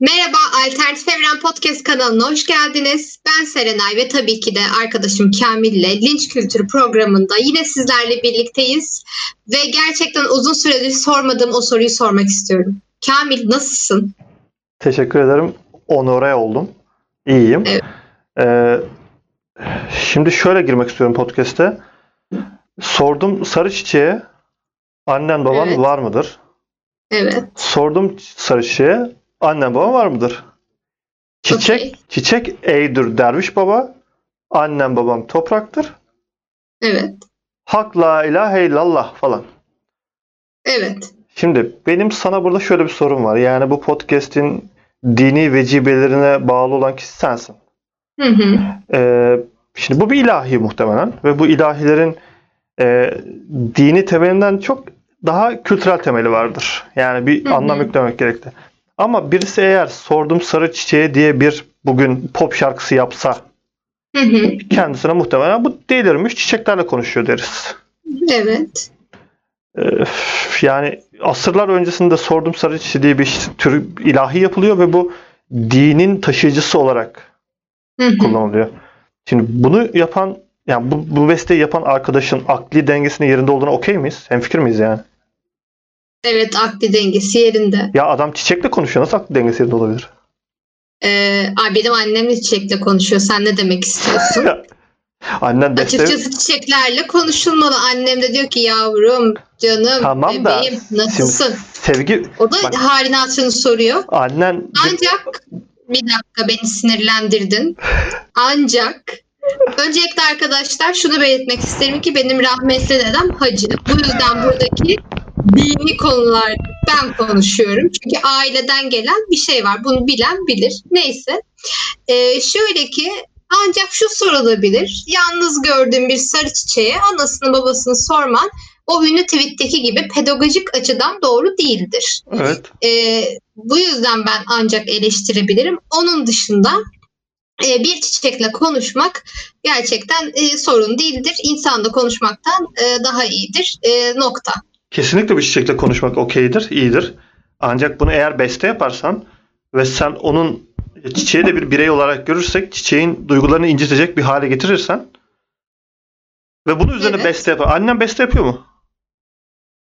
Merhaba, Alternatif Evren Podcast kanalına hoş geldiniz. Ben Serenay ve tabii ki de arkadaşım Kamil ile Linç Kültürü programında yine sizlerle birlikteyiz. Ve gerçekten uzun süredir sormadığım o soruyu sormak istiyorum. Kamil nasılsın? Teşekkür ederim. Onore oldum. İyiyim. Evet. Ee, şimdi şöyle girmek istiyorum podcast'e. Sordum sarı çiçeğe annen baban Evet. var mıdır? Evet. Sordum sarı çiçeğe annen baban var mıdır? Çiçek Okey. çiçek eğdir derviş baba. Annem babam topraktır. Evet. Hak la ilahe illallah falan. Evet. Şimdi benim sana burada şöyle bir sorum var. Yani bu podcast'in dini vecibelerine bağlı olan kişi sensin. Hı hı. Ee, şimdi bu bir ilahi muhtemelen ve bu ilahilerin e, dini temelinden çok daha kültürel temeli vardır. Yani bir Hı hı. anlam yüklemek gerekli. Ama birisi eğer sordum sarı çiçeğe diye bir bugün pop şarkısı yapsa Hı hı. kendisine muhtemelen bu delirmiş çiçeklerle konuşuyor deriz. Evet. Ee, yani asırlar öncesinde sordum sarı çiçeği diye bir tür ilahi yapılıyor ve bu dinin taşıyıcısı olarak Hı hı. kullanılıyor. Şimdi bunu yapan yani bu, bu besteyi yapan arkadaşın akli dengesinin yerinde olduğuna okey miyiz? Hemfikir miyiz yani? Evet, akli dengesi yerinde. Ya adam çiçekle konuşuyor. Nasıl akli dengesi yerinde olabilir? Ee, ay benim annem de çiçekle konuşuyor. Sen ne demek istiyorsun? Annen beste... Açıkçası çiçeklerle konuşulmalı. Annem de diyor ki yavrum, canım, Tamam da bebeğim nasılsın? Sevgi... O da Bak- halini hatırını soruyor. Annen... Ancak bir dakika beni sinirlendirdin. Ancak öncelikle arkadaşlar şunu belirtmek isterim ki benim rahmetli dedem hacı. Bu yüzden buradaki dini konular ben konuşuyorum. Çünkü aileden gelen bir şey var. Bunu bilen bilir. Neyse. Ee, şöyle ki ancak şu sorulabilir. Yalnız gördüğün bir sarı çiçeğe anasını babasını sorman o ünlü tweetteki gibi pedagojik açıdan doğru değildir. Evet. Ee, bu yüzden ben ancak eleştirebilirim. Onun dışında e, bir çiçekle konuşmak gerçekten e, sorun değildir. İnsanla konuşmaktan e, daha iyidir. E, nokta. Kesinlikle bir çiçekle konuşmak okeydir, iyidir. Ancak bunu eğer beste yaparsan ve sen onun çiçeği de bir birey olarak görürsek çiçeğin duygularını incitecek bir hale getirirsen ve bunun üzerine Evet. beste yapar. Annen beste yapıyor mu?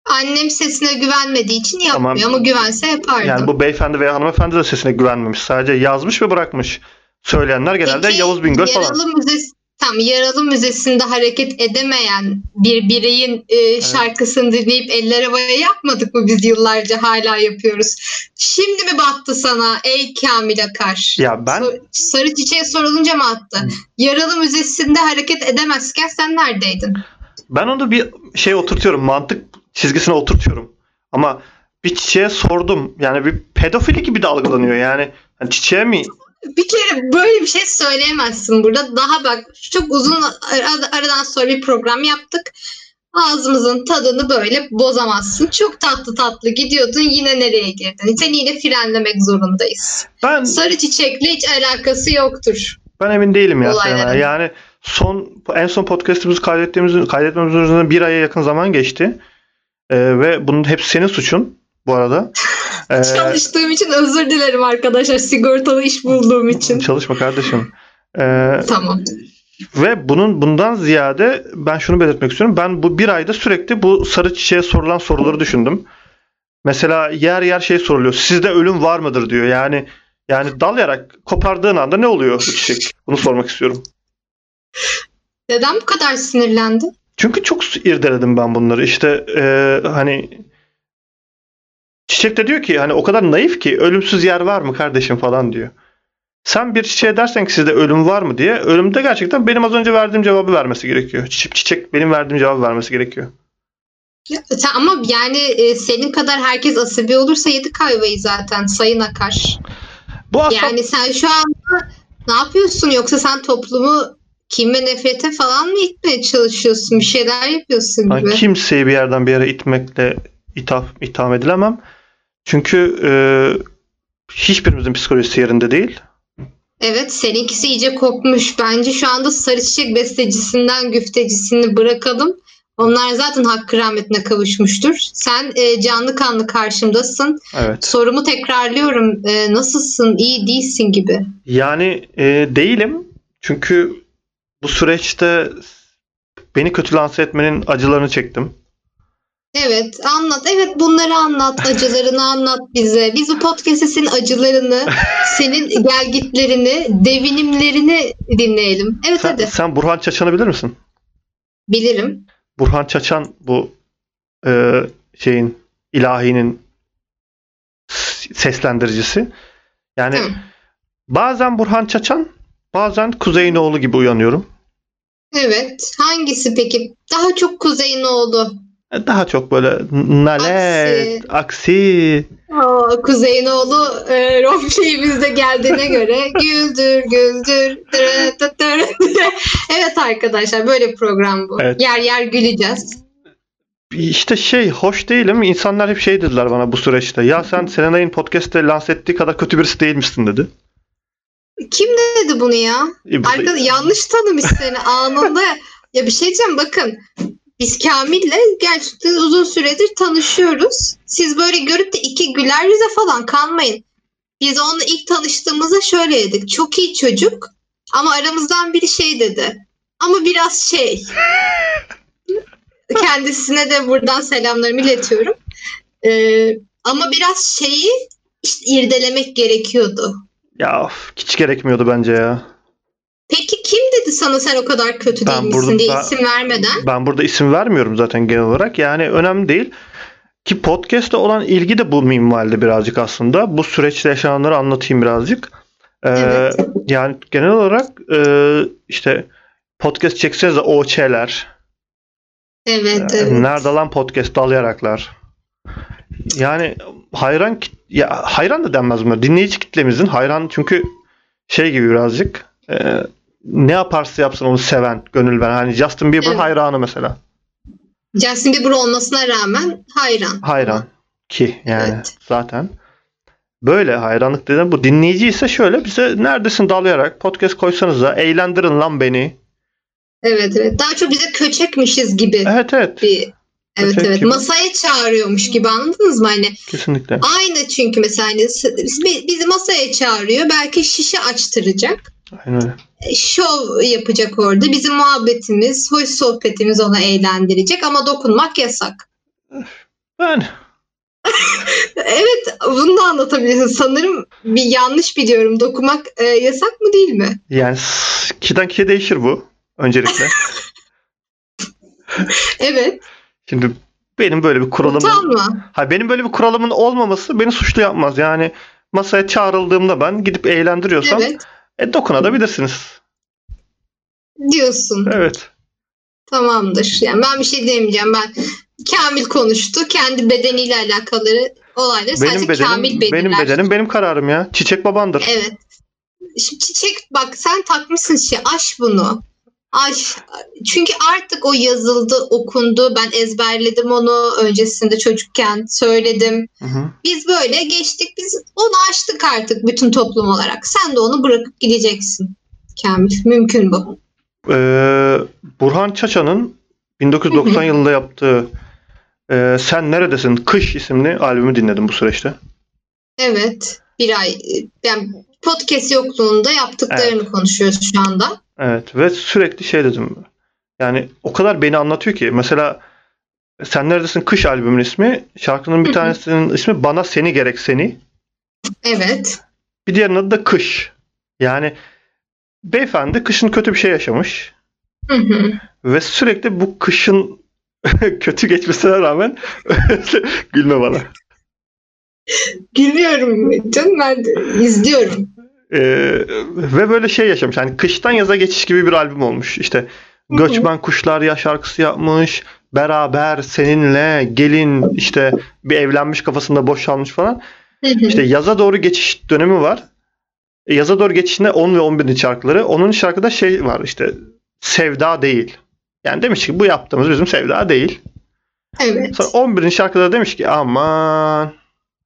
Annem sesine güvenmediği için yapmıyor Tamam. ama güvense yapardım. Yani bu beyefendi veya hanımefendi de sesine güvenmemiş. Sadece yazmış ve bırakmış. Söyleyenler genelde Peki, Yavuz Bingöl falan. Müzesi Tam Yaralı Müzesi'nde hareket edemeyen bir bireyin e, şarkısını dinleyip eller havaya yapmadık mı biz yıllarca hala yapıyoruz. Şimdi mi battı sana ey Kamil Akar? Ya ben Sor- Sarı çiçeğe sorulunca mı attı? Hı. Yaralı Müzesi'nde hareket edemezken sen neredeydin? ben onu bir şey oturtuyorum. Mantık çizgisine oturtuyorum. Ama bir çiçeğe sordum. Yani bir pedofili gibi de algılanıyor. Yani hani çiçeğe mi Bir kere böyle bir şey söyleyemezsin burada. Daha bak çok uzun ara- aradan sonra bir program yaptık. Ağzımızın tadını böyle bozamazsın. Çok tatlı tatlı gidiyordun yine nereye girdin? Seni yine frenlemek zorundayız. ben Sarı çiçekle hiç alakası yoktur. ben emin değilim ya. Yani son en son podcast'imizi kaydettiğimiz kaydetmemiz üzerinden bir aya yakın zaman geçti. Ee, ve bunun hepsi senin suçun bu arada. Ee, Çalıştığım için özür dilerim arkadaşlar. Sigortalı iş bulduğum için. çalışma kardeşim. Ee, Tamam. Ve bunun bundan ziyade ben şunu belirtmek istiyorum. Ben bu bir ayda sürekli bu sarı çiçeğe sorulan soruları düşündüm. Mesela yer yer şey soruluyor. Sizde ölüm var mıdır diyor. Yani yani dalayarak kopardığın anda ne oluyor bu çiçek? Bunu sormak istiyorum. Neden bu kadar sinirlendin? Çünkü çok irdeledim ben bunları. İşte e, hani çiçek de diyor ki hani o kadar naif ki ölümsüz yer var mı kardeşim falan diyor. Sen bir çiçeğe dersen ki sizde ölüm var mı diye ölümde gerçekten benim az önce verdiğim cevabı vermesi gerekiyor. Çiçek, çiçek benim verdiğim cevabı vermesi gerekiyor. Ama yani e, senin kadar herkes asabi olursa yedik ayvayı zaten sayın akar. Bu aslında Yani sen şu anda ne yapıyorsun yoksa sen toplumu kim ve nefrete falan mı itmeye çalışıyorsun? Bir şeyler yapıyorsun gibi. kimseyi bir yerden bir yere itmekle ithaf, itham edilemem. Çünkü e, hiçbirimizin psikolojisi yerinde değil. Evet seninkisi iyice kopmuş. Bence şu anda sarı çiçek bestecisinden güftecisini bırakalım. Onlar zaten hakkı rahmetine kavuşmuştur. Sen e, canlı kanlı karşımdasın. Evet. Sorumu tekrarlıyorum. E, nasılsın? İyi değilsin gibi. Yani e, değilim. Çünkü bu süreçte beni kötü lanse etmenin acılarını çektim. Evet anlat. Evet bunları anlat. Acılarını anlat bize. Biz bu podcast'te senin acılarını, senin gelgitlerini, devinimlerini dinleyelim. Evet Sen, hadi. sen Burhan Çaçan'ı bilir misin? Bilirim. Burhan Çaçan bu e, şeyin ilahinin seslendiricisi. Yani Hı. bazen Burhan Çaçan, bazen Kuzey'in oğlu gibi uyanıyorum. Evet. Hangisi peki? Daha çok kuzeyin oldu. E, Daha çok böyle nalet, aksi. Aa, kuzeyin oğlu e, Rom şeyimizde geldiğine göre güldür güldür. dırı dı dırı. evet arkadaşlar böyle bir program bu. Evet. Yer yer güleceğiz. İşte şey hoş değilim. İnsanlar hep şey dediler bana bu süreçte. Ya sen Serenay'ın podcast'te lanse ettiği kadar kötü birisi değilmişsin dedi. Kim dedi bunu ya? E, Arkadaş yanlış tanımış seni anında. ya bir şey diyeceğim bakın. Biz Kamil'le gerçekten uzun süredir tanışıyoruz. Siz böyle görüp de iki güler yüze falan kanmayın. Biz onunla ilk tanıştığımızda şöyle dedik. Çok iyi çocuk ama aramızdan biri şey dedi. Ama biraz şey. Kendisine de buradan selamlarımı iletiyorum. Ee, ama biraz şeyi işte irdelemek gerekiyordu. Ya of, hiç gerekmiyordu bence ya. Peki kim sana sen o kadar kötü Ben değilmişsin burada- diye isim vermeden? Ben burada isim vermiyorum zaten genel olarak. Yani önemli değil. Ki podcast'te olan ilgi de bu minvalde birazcık aslında. Bu süreçte yaşananları anlatayım birazcık. Ee, Evet. Yani genel olarak e, işte podcast çekseniz de OÇ'ler, Evet, e, evet. nerede lan podcast dalayaraklar. Yani hayran ya hayran da denmez buna. Dinleyici kitlemizin hayran çünkü şey gibi birazcık e, ne yaparsa yapsın onu seven, gönül veren. Hani Justin Bieber Evet. hayranı mesela. Justin Bieber olmasına rağmen hayran. Hayran ki yani Evet. zaten. Böyle hayranlık dedim. Bu dinleyici ise şöyle bize neredesin dalayarak podcast koysanız da eğlendirin lan beni. Evet, evet. Daha çok bize köçekmişiz gibi Evet evet bir Evet Köçek evet gibi. masaya çağırıyormuş gibi anladınız mı hani kesinlikle. aynı çünkü mesela hani bizi masaya çağırıyor belki şişe açtıracak Aynen öyle. Şov yapacak orada bizim muhabbetimiz hoş sohbetimiz onu eğlendirecek ama dokunmak yasak Ben Evet bunu da anlatabilirsin. Sanırım bir yanlış biliyorum. Dokunmak e, yasak mı değil mi? yani kişiden kişiye değişir bu öncelikle. Evet. Şimdi benim böyle bir kuralımın Utanma. ha benim böyle bir kuralımın olmaması beni suçlu yapmaz. Yani masaya çağrıldığımda ben gidip eğlendiriyorsam Evet. E, dokunabilirsiniz. Diyorsun. Evet. Tamamdır. Yani ben bir şey demeyeceğim. Ben Kamil konuştu. Kendi bedeniyle alakalı olayları Benim sadece bedenim Kamil belirler. benim bedenim benim kararım ya. Çiçek babandır. Evet. Şimdi çiçek bak sen takmışsın şey aş bunu. Aş. Çünkü artık o yazıldı, okundu. Ben ezberledim onu öncesinde çocukken söyledim. Hı hı. Biz böyle geçtik. Biz onu aştık artık bütün toplum olarak. Sen de onu bırakıp gideceksin. Kamil. Mümkün bu. Ee, Burhan Çaça'nın 1990 Hı hı. yılında yaptığı e, Sen Neredesin Kış isimli albümü dinledim bu süreçte. Evet. Bir ay. Yani podcast yokluğunda yaptıklarını konuşuyoruz şu anda. Evet ve sürekli şey dedim. Yani o kadar beni anlatıyor ki. Mesela Sen Neredesin Kış albümün ismi. Şarkının bir tanesinin ismi Bana Seni Gerek Seni. Evet. Bir diğerinin adı da Kış. Yani beyefendi kışın kötü bir şey yaşamış. Hı hı. Ve sürekli bu kışın kötü geçmesine rağmen gülme bana. Gülüyorum canım ben de izliyorum. Ee, ve böyle şey yaşamış. Yani kıştan yaza geçiş gibi bir albüm olmuş. İşte. Göçmen Kuşlar ya şarkısı yapmış. Beraber seninle gelin işte bir evlenmiş kafasında boşalmış falan. İşte yaza doğru geçiş dönemi var. E, Yaza doğru geçişinde 10 ve 11. şarkıları. Onun şarkıda şey var işte sevda değil. Yani demiş ki bu yaptığımız bizim sevda değil. Evet. Sonra 11. şarkıda demiş ki aman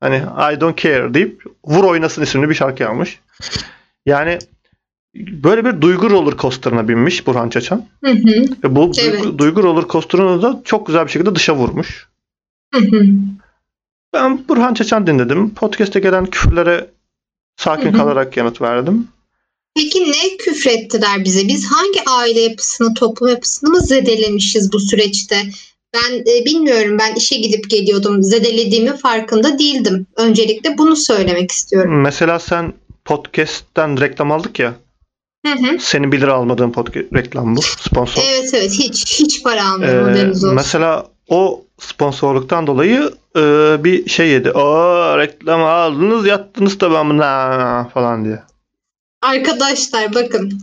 hani I don't care deyip Vur Oynasın isimli bir şarkı almış. Yani böyle bir duygu roller coaster'ına binmiş Burhan Çaçan. Hı hı. Ve bu duygu, Evet. duygu roller coaster'ını da çok güzel bir şekilde dışa vurmuş. Hı hı. Ben Burhan Çaçan dinledim. Podcast'te gelen küfürlere sakin Hı hı. kalarak yanıt verdim. Peki ne küfrettiler bize? Biz hangi aile yapısını, toplum yapısını mı zedelemişiz bu süreçte? Ben e, bilmiyorum. Ben işe gidip geliyordum. Zedelediğimin farkında değildim. Öncelikle bunu söylemek istiyorum. Mesela sen podcast'ten reklam aldık ya. Hı hı. Senin 1 lira almadığın podcast reklam bu. Sponsor. Evet evet. Hiç hiç para Ee, almıyorum. olsun. mesela o sponsorluktan dolayı e, bir şey yedi. O reklam aldınız yattınız da ben buna falan diye. Arkadaşlar bakın.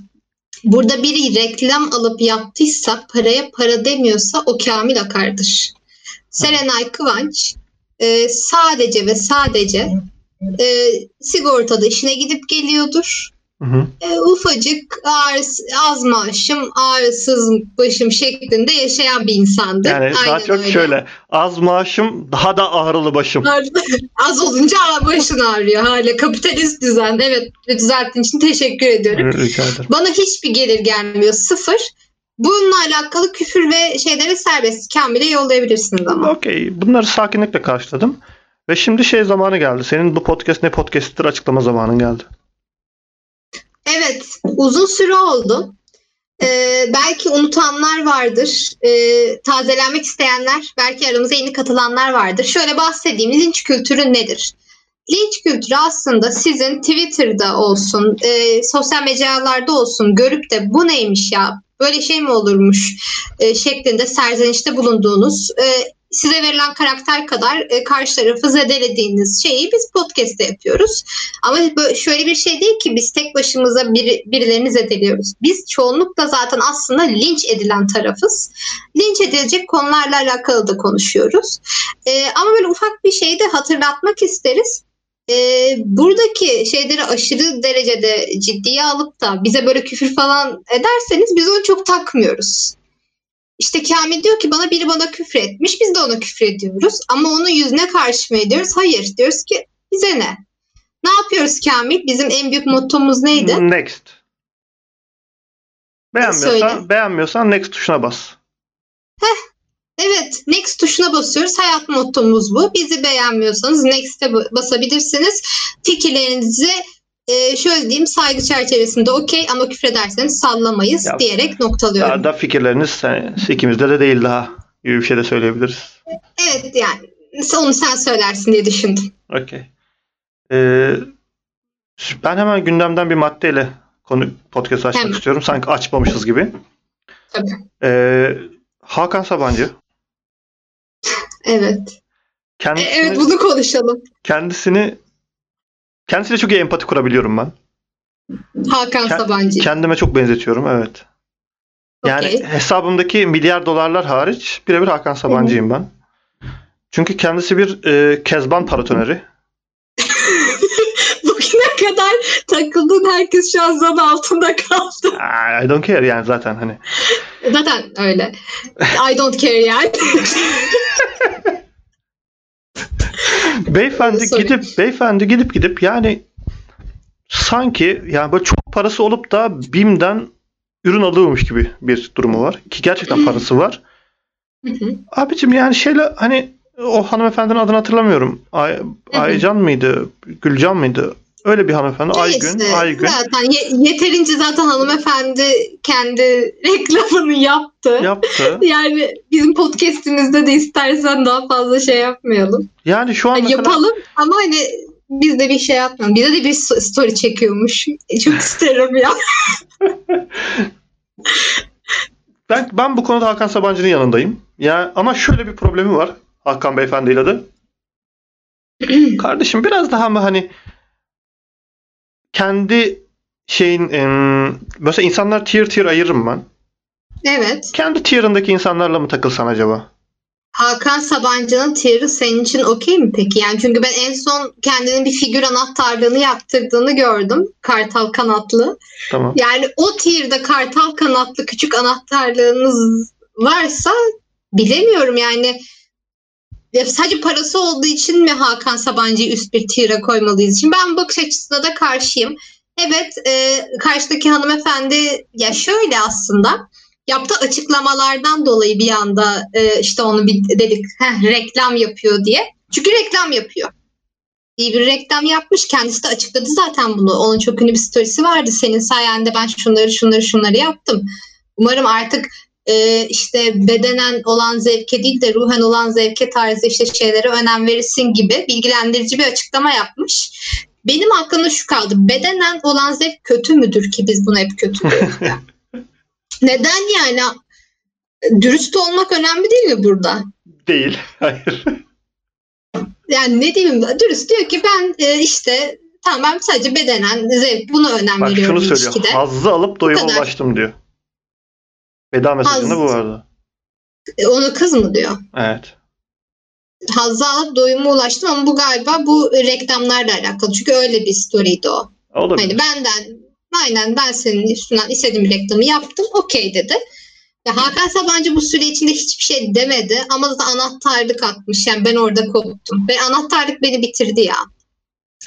Burada biri reklam alıp yaptıysa paraya para demiyorsa o Kamil Akar'dır. Serenay Kıvanç e, sadece ve sadece e, sigortada işine gidip geliyordur. Hı hı. E, ufacık ağrı, az maaşım, ağrısız başım şeklinde yaşayan bir insandır. Yani daha Aynen çok öyle. şöyle az maaşım daha da ağrılı başım. Az olunca başın ağrıyor hala. Kapitalist düzen. Evet düzelttiğin için teşekkür ediyorum. Rica ederim. Bana hiçbir gelir gelmiyor. Sıfır. Bununla alakalı küfür ve şeyleri serbest. Kamil'e yollayabilirsiniz ama. Okey. Bunları sakinlikle karşıladım. Ve şimdi şey zamanı geldi. Senin bu podcast ne podcast'tir açıklama zamanın geldi. Evet. Uzun süre oldu. Ee, belki unutanlar vardır. Ee, tazelenmek isteyenler, belki aramıza yeni katılanlar vardır. Şöyle bahsedeyim. Linç kültürü nedir? Linç kültürü aslında sizin Twitter'da olsun, e, sosyal mecralarda olsun görüp de bu neymiş ya, böyle şey mi olurmuş e, şeklinde serzenişte bulunduğunuz, e, size verilen karakter kadar e, karşı tarafı zedelediğiniz şeyi biz podcast'te yapıyoruz. Ama şöyle bir şey değil ki biz tek başımıza biri, birilerini zedeliyoruz. Biz çoğunlukla zaten aslında linç edilen tarafız. Linç edilecek konularla alakalı da konuşuyoruz. Ee, ama böyle ufak bir şeyi de hatırlatmak isteriz. Ee, buradaki şeyleri aşırı derecede ciddiye alıp da bize böyle küfür falan ederseniz biz onu çok takmıyoruz. İşte Kamil diyor ki bana biri bana küfür etmiş biz de ona küfür ediyoruz. Ama onun yüzüne karşı mı ediyoruz? Hayır diyoruz ki bize ne? Ne yapıyoruz Kamil? Bizim en büyük mottomuz neydi? Next. Beğenmiyorsan, Söyle. beğenmiyorsan next tuşuna bas. Evet, next tuşuna basıyoruz. Hayat mottomuz bu. Bizi beğenmiyorsanız next'e ba- basabilirsiniz. Fikirlerinizi e, şöyle diyeyim saygı çerçevesinde okey ama küfrederseniz sallamayız Ya- diyerek noktalıyorum. Daha da fikirleriniz hani, ikimizde de değil daha gibi bir şey de söyleyebiliriz. Evet yani onu sen söylersin diye düşündüm. Okey. Ee, ben hemen gündemden bir maddeyle konu podcast açmak Hemen. istiyorum. Sanki açmamışız gibi. Tabii. Ee, Hakan Sabancı Evet. E, kendisini, evet bunu konuşalım. kendisini kendisiyle çok iyi empati kurabiliyorum ben. Hakan Ke- Sabancı. Kendime çok benzetiyorum evet. Yani Okey. hesabımdaki milyar dolarlar hariç birebir Hakan Sabancı'yım ben. Çünkü kendisi bir e, kezban paratoneri. Bugüne kadar takıldığın herkes şu an zan altında kaldı. I don't care yani zaten hani. Zaten öyle. I don't care yani. Beyefendi gidip beyefendi gidip gidip yani sanki yani böyle çok parası olup da BİM'den ürün alıyormuş gibi bir durumu var. Ki gerçekten parası var. Abicim yani şeyle hani o hanımefendinin adını hatırlamıyorum. Ay. Aycan mıydı? Gülcan mıydı? Öyle bir hanımefendi. Aygün. Neyse, Aygün. Zaten ye- yeterince zaten hanımefendi kendi reklamını yaptı. Yaptı. Yani bizim podcastimizde de istersen daha fazla şey yapmayalım. Yani şu an Hani mesela yapalım ama hani biz de bir şey yapmayalım. Bize de bir story çekiyormuş. Çok isterim ya. ben, ben bu konuda Hakan Sabancı'nın yanındayım. Ya ama şöyle bir problemi var Hakan Beyefendi'yle de. Kardeşim biraz daha mı hani kendi şeyin em, mesela insanlar tier tier ayırırım ben. evet. Kendi tier'ındaki insanlarla mı takılsan acaba? Hakan Sabancı'nın tier'ı senin için okey mi peki? Yani çünkü ben en son kendinin bir figür anahtarlığını yaptırdığını gördüm. Kartal kanatlı. Tamam. Yani o tier'da kartal kanatlı küçük anahtarlığınız varsa bilemiyorum yani. Ya sadece parası olduğu için mi Hakan Sabancı'yı üst bir tier'a koymalıyız? Şimdi ben bakış açısına da karşıyım. Evet e, karşıdaki hanımefendi ya şöyle aslında yaptığı açıklamalardan dolayı bir anda e, işte onu bir dedik "Heh, reklam yapıyor diye. Çünkü reklam yapıyor. İyi bir reklam yapmış. Kendisi de açıkladı zaten bunu. Onun çok ünlü bir storiesi vardı. Senin sayende ben şunları şunları şunları yaptım. Umarım artık e, işte bedenen olan zevke değil de ruhen olan zevke tarzı işte şeylere önem verirsin gibi bilgilendirici bir açıklama yapmış. Benim aklımda şu kaldı. Bedenen olan zevk kötü müdür ki biz bunu hep kötü? Neden yani? Dürüst olmak önemli değil mi burada? Değil. Hayır. Yani ne diyeyim dürüst diyor ki ben e, işte tamam ben sadece bedenen zevk buna önem Bak veriyorum şunu söylüyor. ilişkide. Hazzı alıp doyuma ulaştım diyor. Veda mesajında bu vardı. E, Onu kız mı diyor? Evet. Hazzı alıp doyuma ulaştım ama bu galiba bu reklamlarla alakalı. Çünkü öyle bir story'di o. O da Hani benden aynen ben senin üstünden istediğim reklamı yaptım okey dedi. Ya Hakan Sabancı bu süre içinde hiçbir şey demedi ama da anahtarlık atmış. Yani ben orada koptum. Ve anahtarlık beni bitirdi ya.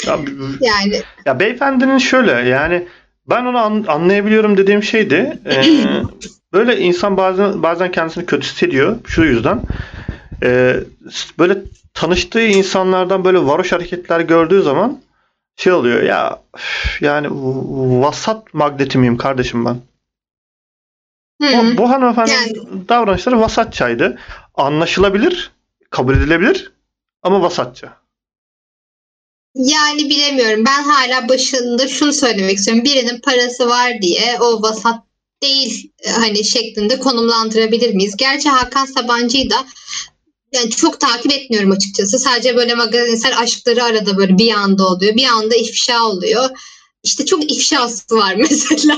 ya, Yani ya beyefendinin şöyle yani ben onu an- anlayabiliyorum dediğim şeydi. Ee, böyle insan bazen bazen kendisini kötü hissediyor şu yüzden. Ee, böyle tanıştığı insanlardan böyle varoş hareketler gördüğü zaman şey oluyor ya yani vasat magneti miyim kardeşim ben? Bu, bu hanımefendinin davranışları vasatçaydı. Anlaşılabilir, kabul edilebilir ama vasatça. Yani bilemiyorum. Ben hala başında şunu söylemek istiyorum. Birinin parası var diye o vasat değil e, hani şeklinde konumlandırabilir miyiz? Gerçi Hakan Sabancı'yı da yani çok takip etmiyorum açıkçası. Sadece böyle magazinsel aşkları arada böyle bir anda oluyor. Bir anda ifşa oluyor. İşte çok ifşası var mesela.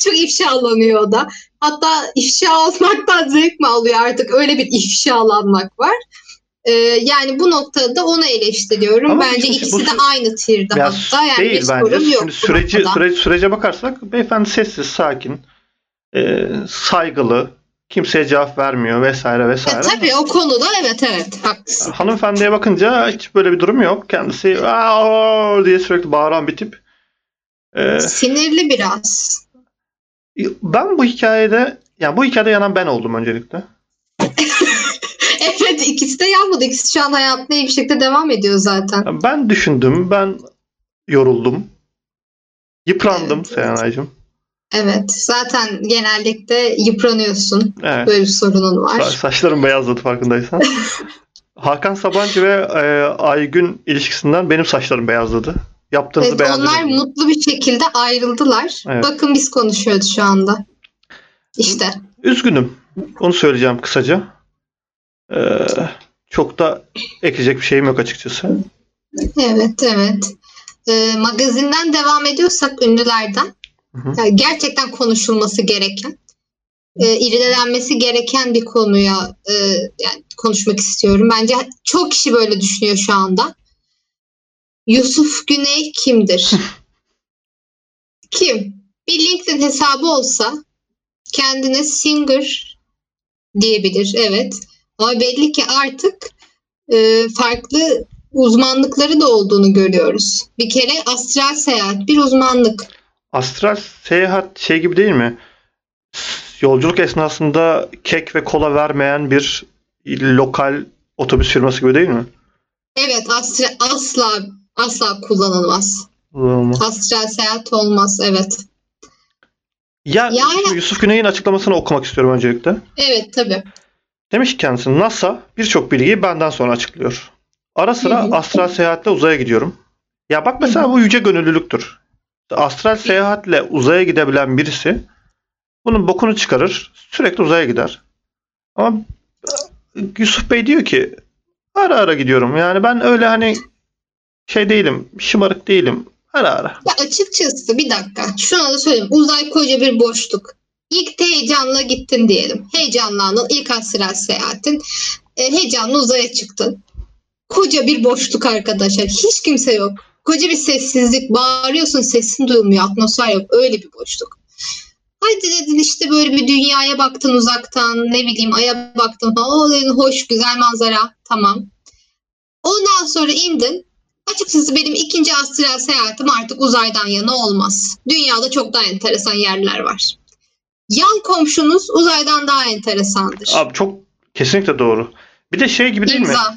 çok ifşalanıyor o da. Hatta ifşa olmaktan zevk mi alıyor artık? Öyle bir ifşalanmak var. Ee, yani bu noktada onu eleştiriyorum. Ama Bence ikisi bu- de aynı tirde hatta. Yani değil bir bence. yok Şimdi süreci, noktada. sürece, bakarsak beyefendi sessiz, sakin, e, saygılı, kimseye cevap vermiyor vesaire vesaire. tabii o konuda evet evet haklısın. Hanımefendiye bakınca hiç böyle bir durum yok. Kendisi "Aa!" diye sürekli bağıran bir tip. E, Sinirli biraz. ben bu hikayede yani bu hikayede yanan ben oldum öncelikle. İkisi de yanmadı. İkisi şu an hayatına iyi bir şekilde devam ediyor zaten. Ben düşündüm, ben yoruldum. Yıprandım Evet, Serenay'cığım. Evet zaten genellikle yıpranıyorsun. Evet. Böyle bir sorunun var. Sa- saçlarım beyazladı farkındaysan. Hakan Sabancı ve e, Aygün ilişkisinden benim saçlarım beyazladı. Yaptığınızı Evet, beğendim. onlar mutlu bir şekilde ayrıldılar. Evet. Bakın biz konuşuyoruz şu anda. İşte. Üzgünüm. Onu söyleyeceğim kısaca. Ee, çok da ekleyecek bir şeyim yok açıkçası. Evet evet. Ee, magazinden devam ediyorsak ünlülerden Hı hı. yani gerçekten konuşulması gereken e, irdelenmesi gereken bir konuya e, yani konuşmak istiyorum. Bence çok kişi böyle düşünüyor şu anda. Yusuf Güney kimdir? Kim? Bir LinkedIn hesabı olsa kendine singer diyebilir. Evet. Ama belli ki artık e, farklı uzmanlıkları da olduğunu görüyoruz. Bir kere astral seyahat bir uzmanlık. Astral seyahat şey gibi değil mi? Yolculuk esnasında kek ve kola vermeyen bir lokal otobüs firması gibi değil mi? Evet astral asla asla kullanılmaz. Olmaz. Astral seyahat olmaz. Evet. Ya Yani- Yusuf Güney'in açıklamasını okumak istiyorum öncelikle. Evet tabii. Demiş ki kendisi NASA birçok bilgiyi benden sonra açıklıyor. Ara sıra Hı hı. astral seyahatle uzaya gidiyorum. Ya bak mesela bu yüce gönüllülüktür. Astral seyahatle uzaya gidebilen birisi bunun bokunu çıkarır, sürekli uzaya gider. Ama e, Yusuf Bey diyor ki ara ara gidiyorum. Yani ben öyle hani şey değilim, şımarık değilim. Ara ara. Ya açıkçası bir dakika. Şuna da söyleyeyim. Uzay koca bir boşluk. İlk heyecanla gittin diyelim. Heyecanlandın. ilk astral seyahatin. E, heyecanla uzaya çıktın. Koca bir boşluk arkadaşlar. Hiç kimse yok. Koca bir sessizlik. Bağırıyorsun sesin duyulmuyor. Atmosfer yok. Öyle bir boşluk. Hadi dedin işte böyle bir dünyaya baktın uzaktan. Ne bileyim aya baktın falan. Hoş güzel manzara. Tamam. Ondan sonra indin. Açıkçası benim ikinci astral seyahatim artık uzaydan yana olmaz. Dünyada çok daha enteresan yerler var. Yan komşunuz uzaydan daha enteresandır. Abi çok kesinlikle doğru. Bir de şey gibi değil mi? İmza.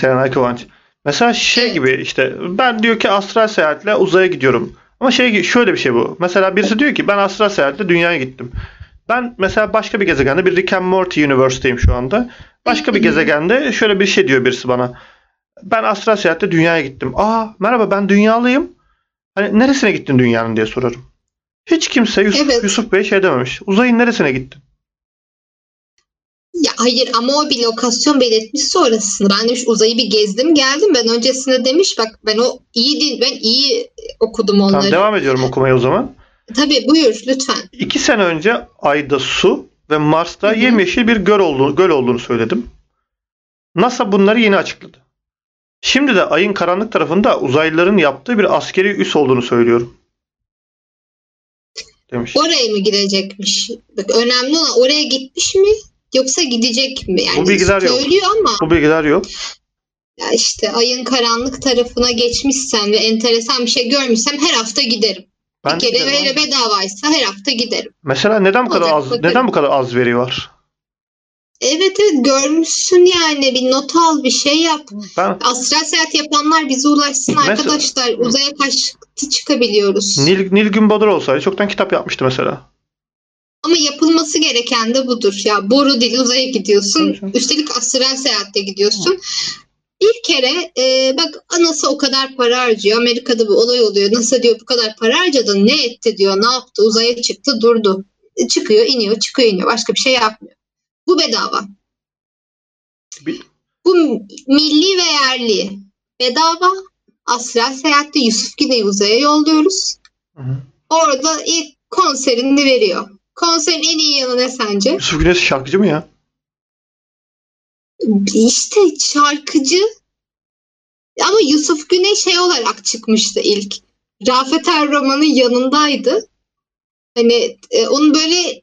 Serenay Kıvanç. Mesela şey Evet. gibi işte ben diyor ki astral seyahatle uzaya gidiyorum. Ama şey şöyle bir şey bu. Mesela birisi diyor ki ben astral seyahatle dünyaya gittim. Ben mesela başka bir gezegende bir Rick and Morty Universe'deyim şu anda. Başka bir gezegende şöyle bir şey diyor birisi bana. Ben astral seyahatle dünyaya gittim. Aa merhaba ben dünyalıyım. Hani neresine gittin dünyanın diye sorarım. Hiç kimse Yusuf, Evet. Yusuf Bey şey dememiş. Uzayın neresine gittin? Ya hayır ama o bir lokasyon belirtmiş sonrasında. Ben demiş uzayı bir gezdim geldim. Ben öncesinde demiş bak ben o iyi değil ben iyi okudum onları. Tamam devam ediyorum okumaya o zaman. Tabii buyur lütfen. İki sene önce Ay'da su ve Mars'ta Hı hı. yemyeşil bir göl olduğunu, göl olduğunu söyledim. NASA bunları yeni açıkladı. Şimdi de Ay'ın karanlık tarafında uzaylıların yaptığı bir askeri üs olduğunu söylüyorum. Demiş. Oraya mı gidecekmiş? Bak önemli olan oraya gitmiş mi yoksa gidecek mi? Yani Bu bilgiler yok. ama Bu bilgiler yok. ya işte ayın karanlık tarafına geçmişsem ve enteresan bir şey görmüşsem her hafta giderim. Ben bir kere ve bedavaysa her hafta giderim. Mesela neden bu kadar Olacak, az bakarım. neden bu kadar az veri var? Evet evet görmüşsün yani bir not al bir şey yap. Ben Astral seyahat yapanlar bize ulaşsın Mesela- arkadaşlar. Uzaya kaç çıkabiliyoruz. Nil, Nilgün Badur olsaydı çoktan kitap yapmıştı mesela. Ama yapılması gereken de budur. Ya boru değil uzaya gidiyorsun. Tabii. Üstelik astral seyahatte gidiyorsun. Bir kere e, bak NASA o kadar para harcıyor. Amerika'da bir olay oluyor. NASA diyor bu kadar para harcadı. Ne etti diyor. Ne yaptı? Uzaya çıktı durdu. E, çıkıyor iniyor çıkıyor iniyor. Başka bir şey yapmıyor. Bu bedava. Bir- Bu milli ve yerli. Bedava. Astral seyahatte Yusuf Güney'i uzaya yolluyoruz. Hı hı. Orada ilk konserini veriyor. Konserin en iyi yanı ne sence? Yusuf Güneş şarkıcı mı ya? İşte şarkıcı ama Yusuf Güney şey olarak çıkmıştı ilk. Rafet Erroman'ın yanındaydı. Hani e, onun böyle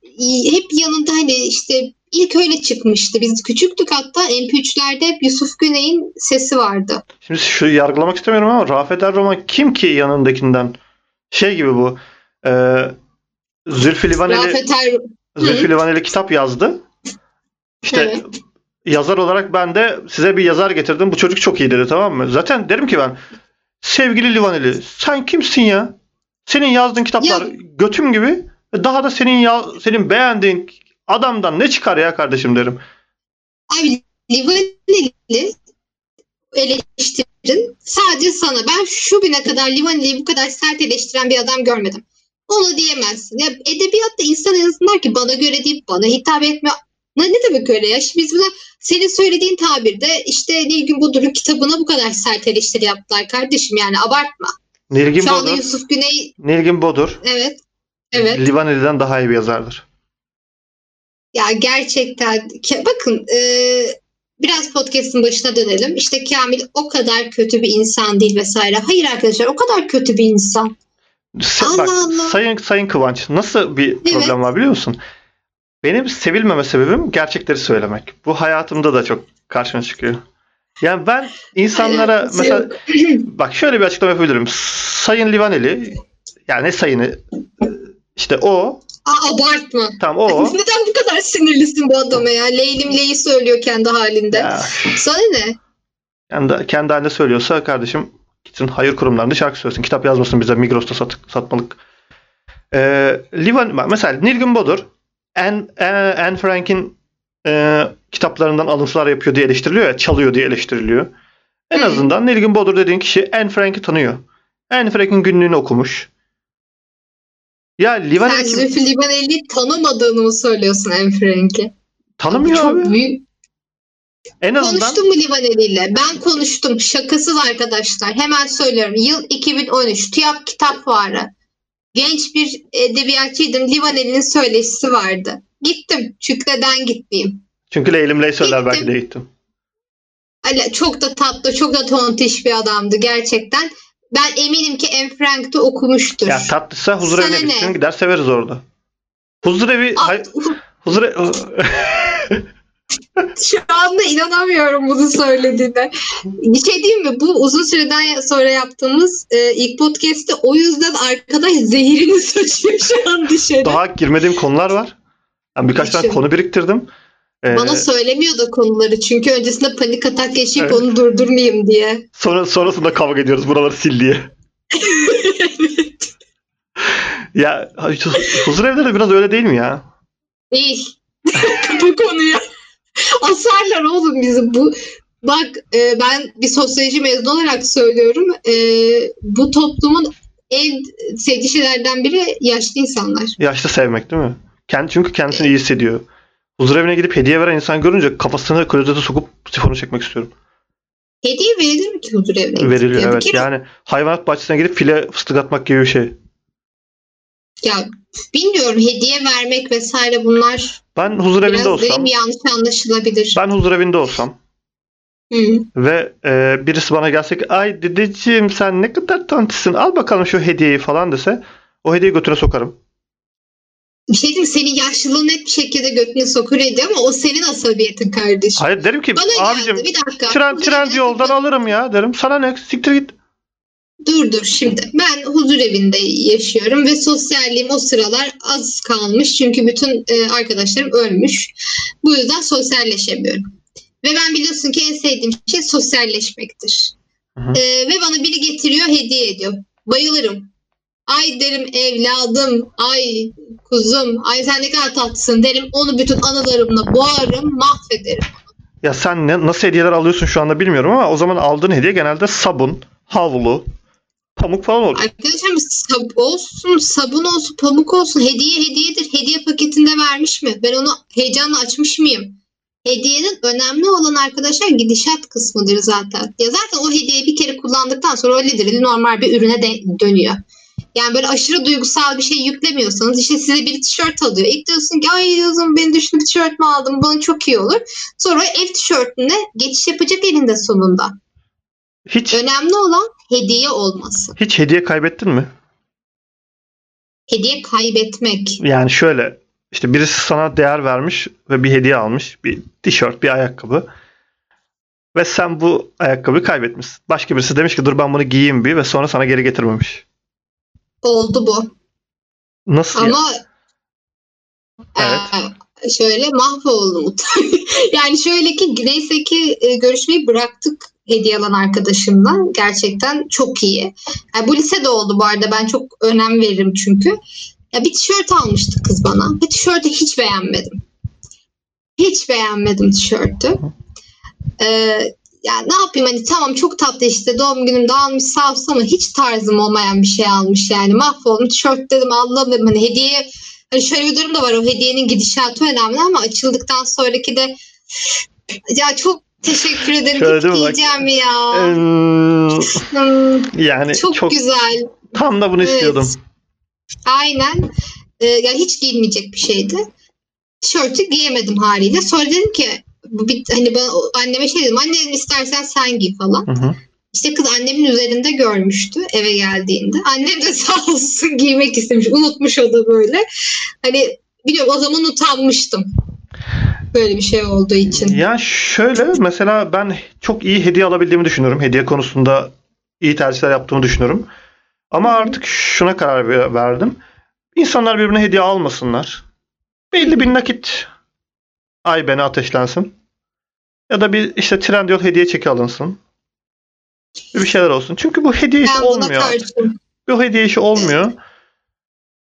hep yanında hani işte ilk öyle çıkmıştı. Biz küçüktük hatta MP3'lerde hep Yusuf Güney'in sesi vardı. Şimdi şu yargılamak istemiyorum ama Rafet Erroman kim ki yanındakinden? Şey gibi bu. E, Zülfü Livaneli Rafet Er Zülfü Livaneli kitap yazdı. İşte Evet. yazar olarak ben de size bir yazar getirdim. Bu çocuk çok iyi dedi tamam mı? Zaten derim ki ben sevgili Livaneli sen kimsin ya? Senin yazdığın kitaplar götüm gibi. Daha da senin ya, senin beğendiğin adamdan ne çıkar ya kardeşim derim. Abi Livaneli eleştirin sadece sana. Ben şu güne kadar Livaneli'yi bu kadar sert eleştiren bir adam görmedim. Onu diyemezsin. Ya edebiyatta insan en azından ki bana göre değil, bana hitap etme. Ne, ne demek öyle ya? Şimdi biz buna senin söylediğin tabirde işte Nilgün Budur'un kitabına bu kadar sert eleştiri yaptılar kardeşim yani abartma. Nilgün Şu Bodur, Yusuf Güney Nilgün Bodur evet evet Livaneli'den daha iyi bir yazardır. Ya gerçekten bakın e, biraz podcast'ın başına dönelim. İşte Kamil o kadar kötü bir insan değil vesaire. Hayır arkadaşlar o kadar kötü bir insan. Se- Allah bak, Allah. Sayın Sayın Kıvanç nasıl bir problem var biliyor musun? Benim sevilmeme sebebim gerçekleri söylemek. Bu hayatımda da çok karşıma çıkıyor. Yani ben insanlara Alakası mesela yok. bak şöyle bir açıklama yapabilirim. Sayın Livaneli yani ne sayını işte o Aa, abartma. tam o Neden bu kadar sinirlisin bu adama ya? Leylim leyi söylüyor kendi halinde. ya, Sana ne? kendi, kendi halinde söylüyorsa kardeşim gitsin hayır kurumlarında şarkı söylesin. Kitap yazmasın bize Migros'ta sat, satmalık. Ee, Livan, mesela Nilgün Bodur Anne, Anne Frank'in e, kitaplarından alıntılar yapıyor diye eleştiriliyor ya, çalıyor diye eleştiriliyor. En azından Nilgün Bodur dediğin kişi Anne Frank'i tanıyor. Anne Frank'in günlüğünü okumuş. Ya Sen Livaneli kim? Zülfü Livaneli'yi tanımadığını mı söylüyorsun Enfrenk'i? Tanımıyor Çok abi. büyük. En azından Konuştun mu Livaneli ile? Ben konuştum. Şakasız arkadaşlar. Hemen söylüyorum. Yıl 2013. TÜYAP kitap varı. Genç bir edebiyatçıydım. Livaneli'nin söyleşisi vardı. Gittim. Çünkü neden gitmeyeyim? çünkü Leylim Ley söyler belki de gittim. Çok da tatlı, çok da tontiş bir adamdı gerçekten. Ben eminim ki Anne Frank de okumuştur. Ya tatlısa huzur Sana evine ne? gitsin gider severiz orada. Huzur evi hay- huzur e- Şu anda inanamıyorum bunu söylediğine. Bir şey diyeyim mi? Bu uzun süreden sonra yaptığımız e, ilk podcast'te o yüzden arkadaş zehirini saçıyor şu an dışarı. Daha girmediğim konular var. Ben birkaç tane Düşün. konu biriktirdim. Ee, Bana söylemiyor da konuları çünkü öncesinde panik atak yaşayıp Evet. onu durdurmayayım diye. sonra sonrasında kavga ediyoruz buraları sil diye. Ya huzur evleri biraz öyle değil mi ya? Değil. Bu konuya. Asarlar oğlum bizi. Bu Bak e, ben bir sosyoloji mezunu olarak söylüyorum. E, bu toplumun en sevdiği şeylerden biri yaşlı insanlar. Yaşlı sevmek değil mi? Kendi, çünkü kendisini iyi hissediyor. Huzur evine gidip hediye veren insan görünce kafasını klozete sokup sifonu çekmek istiyorum. Hediye verilir mi ki huzur evine? Veriliyor evet. kere- Yani hayvanat bahçesine gidip file fıstık atmak gibi bir şey. Ya bilmiyorum hediye vermek vesaire bunlar Ben huzur evinde biraz olsam, yanlış anlaşılabilir. ben huzur evinde olsam Hı. ve e, birisi bana gelse ki ay dedeciğim sen ne kadar tantisin al bakalım şu hediyeyi falan dese o hediyeyi götüne sokarım. Bir şey diyeyim senin yaşlılığın net bir şekilde götüne ediyor ama o senin asabiyetin kardeşim. Hayır derim ki Bana abicim geldi bir dakika. tren, evine- yoldan alırım ya derim. Sana ne siktir git. Dur dur şimdi. Ben huzur evinde yaşıyorum ve sosyalliğim o sıralar az kalmış. Çünkü bütün e, arkadaşlarım ölmüş. Bu yüzden sosyalleşemiyorum. Ve ben biliyorsun ki en sevdiğim şey sosyalleşmektir. Hı hı. E, ve bana biri getiriyor hediye ediyor. Bayılırım. Ay derim evladım, ay kuzum, ay sen ne kadar tatlısın derim. Onu bütün anılarımla boğarım, mahvederim. Ya sen ne, nasıl hediyeler alıyorsun şu anda bilmiyorum ama o zaman aldığın hediye genelde sabun, havlu, pamuk falan olur. Arkadaşlar sab olsun, sabun olsun, pamuk olsun. Hediye hediyedir. Hediye paketinde vermiş mi? Ben onu heyecanla açmış mıyım? Hediyenin önemli olan arkadaşlar gidişat kısmıdır zaten. Ya zaten o hediyeyi bir kere kullandıktan sonra literally normal bir ürüne de dönüyor. Yani böyle aşırı duygusal bir şey yüklemiyorsanız işte size bir tişört alıyor. İlk diyorsun ki ay diyorsun beni düşünüp tişört mü aldım bana çok iyi olur. Sonra ev tişörtüne geçiş yapacak elinde sonunda. Hiç Önemli olan hediye olması. hiç hediye kaybettin mi? Hediye kaybetmek. Yani şöyle işte birisi sana değer vermiş ve bir hediye almış. Bir tişört, bir ayakkabı. Ve sen bu ayakkabıyı kaybetmişsin. Başka birisi demiş ki dur ben bunu giyeyim bir ve sonra sana geri getirmemiş. Oldu bu. Nasıl ya? Ama Evet. eee, şöyle mahvoldum. yani şöyle ki neyse ki e, görüşmeyi bıraktık hediye alan arkadaşımla. Gerçekten çok iyi. Yani bu lisede oldu bu arada. Ben çok önem veririm çünkü. Ya bir tişört almıştı kız bana. Ve tişörtü hiç beğenmedim. Hiç beğenmedim tişörtü. Ee, yani ne yapayım hani tamam çok tatlı işte doğum günümde almış sağ olsun ama hiç tarzım olmayan bir şey almış yani. Mahvolmuş tişört dedim Allah'ım dedim. Hani hediye hani şöyle bir durum da var o hediyenin gidişatı önemli ama açıldıktan sonraki de ya çok teşekkür ederim Şöyle hiç mi? Bak, giyeceğim ya. yani çok, çok, güzel. tam da bunu Evet. istiyordum. aynen. Ee, yani hiç giyilmeyecek bir şeydi. Tişörtü giyemedim haliyle. Sonra dedim ki bir, hani ben anneme şey dedim anne dedim istersen sen giy falan Hı hı. İşte kız annemin üzerinde görmüştü eve geldiğinde. Annem de sağ olsun giymek istemiş. Unutmuş o da böyle. Hani biliyorum o zaman utanmıştım. Böyle bir şey olduğu için. Ya şöyle mesela ben çok iyi hediye alabildiğimi düşünüyorum. Hediye konusunda iyi tercihler yaptığımı düşünüyorum. Ama artık şuna karar ver- verdim. İnsanlar birbirine hediye almasınlar. Belli bir nakit ay beni ateşlensin. Ya da bir işte Trendyol hediye çeki alınsın. Bir şeyler olsun. Çünkü bu hediye işi olmuyor. Bu hediye işi olmuyor.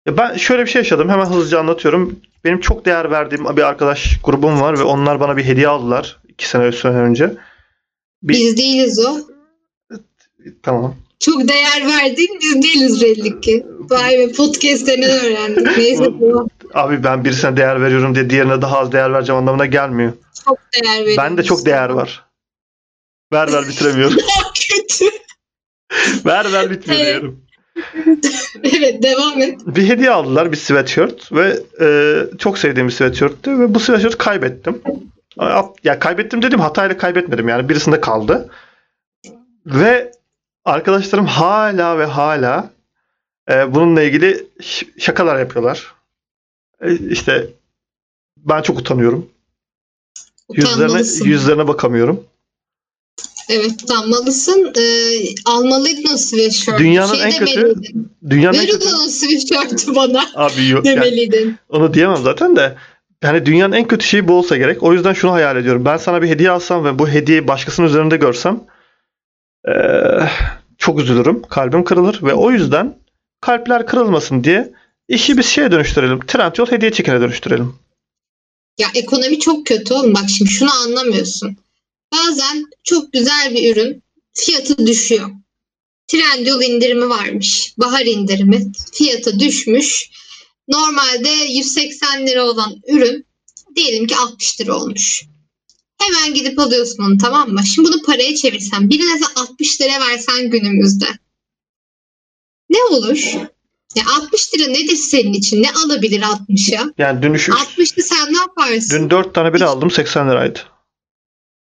Ya ben şöyle bir şey yaşadım. Hemen hızlıca anlatıyorum. Benim çok değer verdiğim bir arkadaş grubum var ve onlar bana bir hediye aldılar. iki sene sene önce. Bir- Biz değiliz o. Tamam. Çok değer verdiğin biz değiliz belli ki. Vay be podcast'te ne öğrendik. Neyse bu Abi ben birisine değer veriyorum diye diğerine daha az değer vereceğim anlamına gelmiyor. çok değer veriyoruz. Bende çok değer var. Ver ver bitiremiyorum. Kötü. ver ver bitmiyor Evet. diyorum. evet devam et. Bir hediye aldılar bir sweatshirt ve e, çok sevdiğim bir sweatshirtti ve bu sweatshirt kaybettim. Ya kaybettim dedim hatayla kaybetmedim yani birisinde kaldı. Ve arkadaşlarım hala ve hala e, bununla ilgili şakalar yapıyorlar. E, işte ben çok utanıyorum. Yüzlerine, yüzlerine bakamıyorum. Evet utanmalısın. Ee, almalıydın o sweatshirt. Dünyanın şey en kötü-. Dünyanın en Ver kötü... ulan o sweatshirt'ü bana Abi yok. yani demeliydin. onu diyemem zaten de. Yani dünyanın en kötü şeyi bu olsa gerek. O yüzden şunu hayal ediyorum. Ben sana bir hediye alsam ve bu hediyeyi başkasının üzerinde görsem eee, çok üzülürüm. Kalbim kırılır ve o yüzden kalpler kırılmasın diye işi biz şeye dönüştürelim. Trendyol hediye çekine dönüştürelim. Ya ekonomi çok kötü oğlum. Bak şimdi şunu anlamıyorsun. Bazen çok güzel bir ürün fiyatı düşüyor. Trendyol indirimi varmış. Bahar indirimi. Fiyatı düşmüş. Normalde 180 lira olan ürün diyelim ki 60 lira olmuş. Hemen gidip alıyorsun onu tamam mı? Şimdi bunu paraya çevirsen birine sen 60 lira versen günümüzde. Ne olur? Ya 60 lira nedir senin için? Ne alabilir 60'a? Yani dün, üç- 60'lı sen ne yaparsın? dün 4 tane biri aldım 80 liraydı.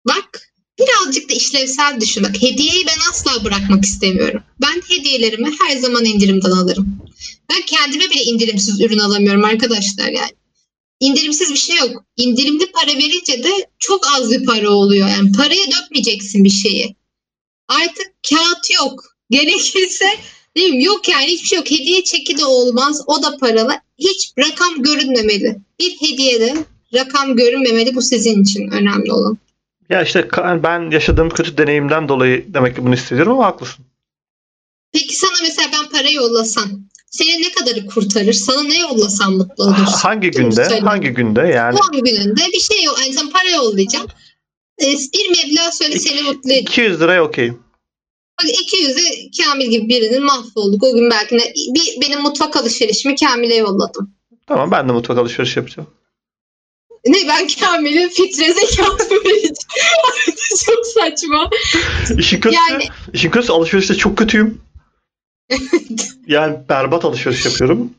Bak birazcık da işlevsel düşün. Bak hediyeyi ben asla bırakmak istemiyorum. Ben hediyelerimi her zaman indirimden alırım. Ben kendime bile indirimsiz ürün alamıyorum arkadaşlar yani. İndirimsiz bir şey yok. İndirimli para verince de çok az bir para oluyor. Yani paraya dökmeyeceksin bir şeyi. Artık kağıt yok. Gerekirse değil mi? Yok yani hiçbir şey yok. Hediye çeki de olmaz. O da paralı. Hiç rakam görünmemeli. Bir hediyede rakam görünmemeli. Bu sizin için önemli olan. Ya işte ben yaşadığım kötü deneyimden dolayı demek ki bunu hissediyorum ama haklısın. Peki sana mesela ben para yollasam seni ne kadarı kurtarır? Sana ne yollasam mutlu olursun? Hangi Değil günde? Söyle. Hangi günde yani? Doğum gününde bir şey yok. Yani sana para yollayacağım. Ee, Bir meblağ söyle seni mutlu edecek. 200 liraya okeyim. Hadi 200'ü Kamil gibi birinin mahvolduk. O gün belki de bir, benim mutfak alışverişimi Kamil'e yolladım. Tamam ben de mutfak alışverişi yapacağım. Ne ben Kamil'in fitre zekatımı vereceğim. Çok saçma. İşin kötüsü, Yani işin kötüsü alışverişte çok kötüyüm. Yani berbat alışveriş yapıyorum.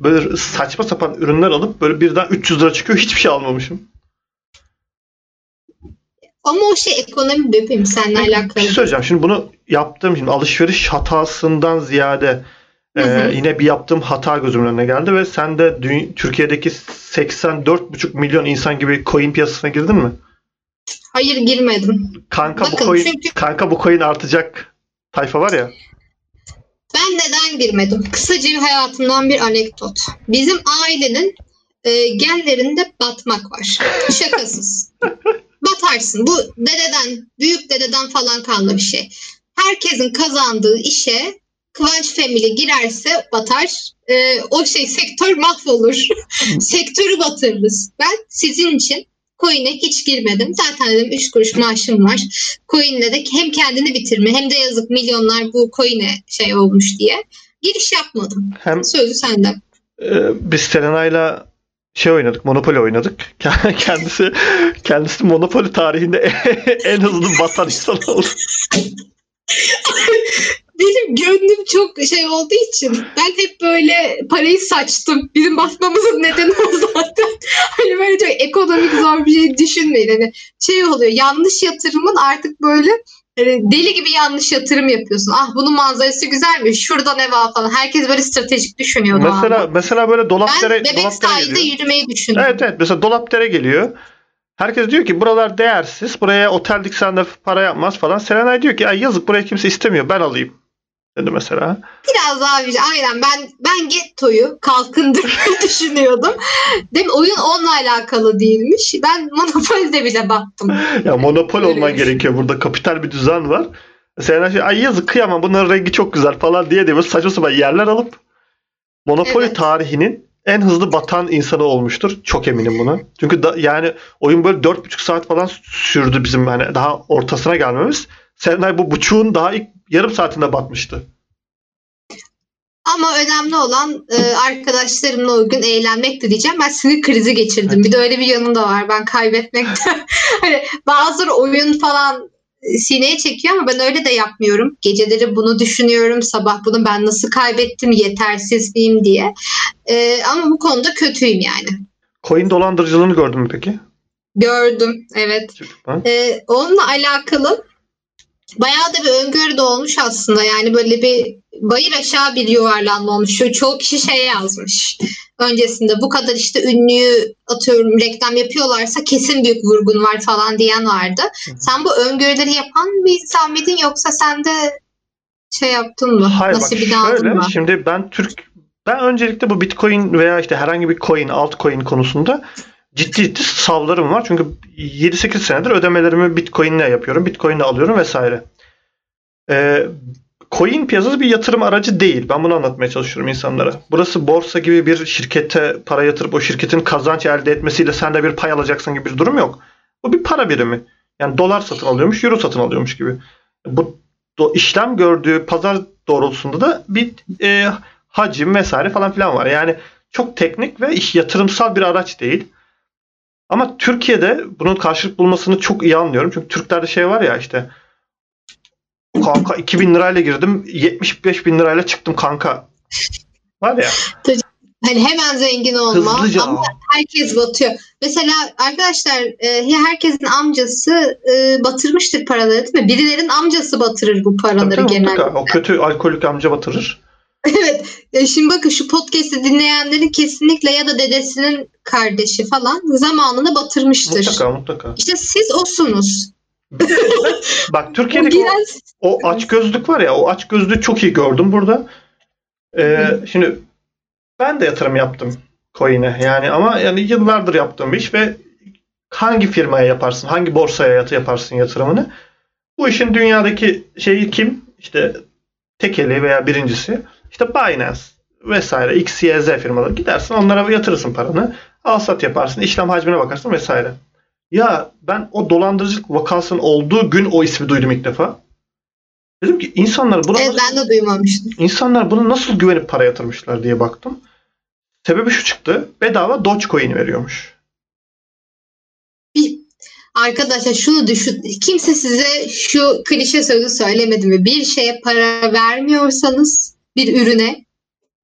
Böyle saçma sapan ürünler alıp böyle birden 300 lira çıkıyor hiçbir şey almamışım. Ama o şey ekonomi bebeğim seninle Bir alakalı. şey söyleyeceğim. Şimdi bunu yaptığım şimdi alışveriş hatasından ziyade Hı hı. e, yine bir yaptığım hata gözümün önüne geldi ve sen de dü- Türkiye'deki 84,5 milyon insan gibi coin piyasasına girdin mi? Hayır girmedim. Kanka bu Bakın, coin çünkü- kanka bu coin artacak tayfa var ya. Ben neden girmedim? Kısaca bir hayatımdan bir anekdot. Bizim ailenin e, genlerinde batmak var. Şakasız. Batarsın. Bu dededen, büyük dededen falan kalma bir şey. Herkesin kazandığı işe Kıvanç Family girerse batar. E, o şey sektör mahvolur. Sektörü batırırız. Ben sizin için coin'e hiç girmedim. Zaten dedim 3 kuruş maaşım var. Coin'le de hem kendini bitirme hem de yazık milyonlar bu coin'e şey olmuş diye giriş yapmadım. Hem Sözü sende. e, biz Selena'yla şey oynadık, Monopoly oynadık. Kendisi kendisi Monopoly tarihinde en hızlı batan insan oldu. Benim gönlüm çok şey olduğu için ben hep böyle parayı saçtım. Bizim basmamızın nedeni o zaten. Hani böyle çok ekonomik zor bir şey düşünmeyin. Hani şey oluyor yanlış yatırımın artık böyle deli gibi yanlış yatırım yapıyorsun. Ah bunun manzarası güzelmiş. Şurada ne var falan. Herkes böyle stratejik düşünüyordu. o Mesela anda. mesela böyle ben dolapdere bebek dolapdere sahilde geliyor. yürümeyi düşündüm. Evet evet mesela dolapdere geliyor. Herkes diyor ki buralar değersiz. Buraya otel diksen de para yapmaz falan. Serenay diyor ki Ay yazık buraya kimse istemiyor. Ben alayım. Dedi mesela. Biraz daha bir aynen ben ben gettoyu kalkındırmayı düşünüyordum. Değil mi? Oyun onunla alakalı değilmiş. Ben Monopoly'de bile baktım. Ya monopol Öyle olman gerekiyor. Burada kapital bir düzen var. Serenay şey, ay yazık kıyamam bunların rengi çok güzel falan diye diye saçma sapan yerler alıp Monopoly Evet. tarihinin en hızlı batan insanı olmuştur. Çok eminim buna. Çünkü da, yani oyun böyle 4,5 saat falan sürdü bizim hani daha ortasına gelmemiz. Serenay bu buçuğun daha ilk yarım saatinde batmıştı. Ama önemli olan e, arkadaşlarımla o gün eğlenmekti diyeceğim. Ben sinir krizi geçirdim. Bir de öyle bir yanım da var. Ben kaybetmekte. hani bazıları oyun falan e, sineye çekiyor ama ben öyle de yapmıyorum. Geceleri bunu düşünüyorum. Sabah bunu ben nasıl kaybettim, yetersiz miyim diye. E, ama bu konuda kötüyüm yani. Coin dolandırıcılığını gördün mü peki? Gördüm. Evet. Ee, onunla alakalı bayağı da bir öngörü de olmuş aslında. Yani böyle bir bayır aşağı bir yuvarlanma olmuş. Şu çoğu kişi şey yazmış. öncesinde bu kadar işte ünlüyü atıyorum reklam yapıyorlarsa kesin büyük vurgun var falan diyen vardı. Sen bu öngörüleri yapan bir insan mıydın yoksa sen de şey yaptın mı? Hayır bak Nasibini aldın şöyle mı? şimdi ben Türk ben öncelikle bu Bitcoin veya işte herhangi bir coin, altcoin konusunda ciddi ciddi savlarım var. Çünkü 7-8 senedir ödemelerimi Bitcoin'le yapıyorum. Bitcoin'le alıyorum vesaire. Ee, coin piyasası bir yatırım aracı değil. Ben bunu anlatmaya çalışıyorum insanlara. Burası borsa gibi bir şirkete para yatırıp o şirketin kazanç elde etmesiyle sen de bir pay alacaksın gibi bir durum yok. Bu bir para birimi. Yani dolar satın alıyormuş, euro satın alıyormuş gibi. Bu do- işlem gördüğü pazar doğrultusunda da bir e, hacim vesaire falan filan var. Yani çok teknik ve iş yatırımsal bir araç değil. Ama Türkiye'de bunun karşılık bulmasını çok iyi anlıyorum. Çünkü Türklerde şey var ya işte kanka 2000 lirayla girdim 75 bin lirayla çıktım kanka. Var ya Hani hemen zengin olma hızlıca. ama herkes batıyor. Mesela arkadaşlar e, herkesin amcası e, batırmıştır paraları değil mi? Birilerin amcası batırır bu paraları tabii, genelde. O kötü alkolik amca batırır. Evet. Ya şimdi bakın şu podcast'i dinleyenlerin kesinlikle ya da dedesinin kardeşi falan zamanını batırmıştır. Mutlaka mutlaka. İşte siz osunuz. Bak O Türkiye'deki o, biraz o aç gözlük var ya o aç gözlüğü çok iyi gördüm burada. Ee, şimdi ben de yatırım yaptım coin'e yani ama yani yıllardır yaptığım bir iş ve hangi firmaya yaparsın, hangi borsaya yat- yaparsın yatırımını? Bu işin dünyadaki şeyi kim? İşte tekeli veya birincisi işte Binance vesaire X, Y, Z firmaları gidersin onlara yatırırsın paranı. Al sat yaparsın, işlem hacmine bakarsın vesaire. Ya ben o dolandırıcılık vakasının olduğu gün o ismi duydum ilk defa. Dedim ki insanlar buna evet, ben de duymamıştım. insanlar buna nasıl güvenip para yatırmışlar diye baktım. Sebebi şu çıktı. Bedava Dogecoin veriyormuş. Arkadaşlar şunu düşün. Kimse size şu klişe sözü söylemedi mi? Bir şeye para vermiyorsanız bir ürüne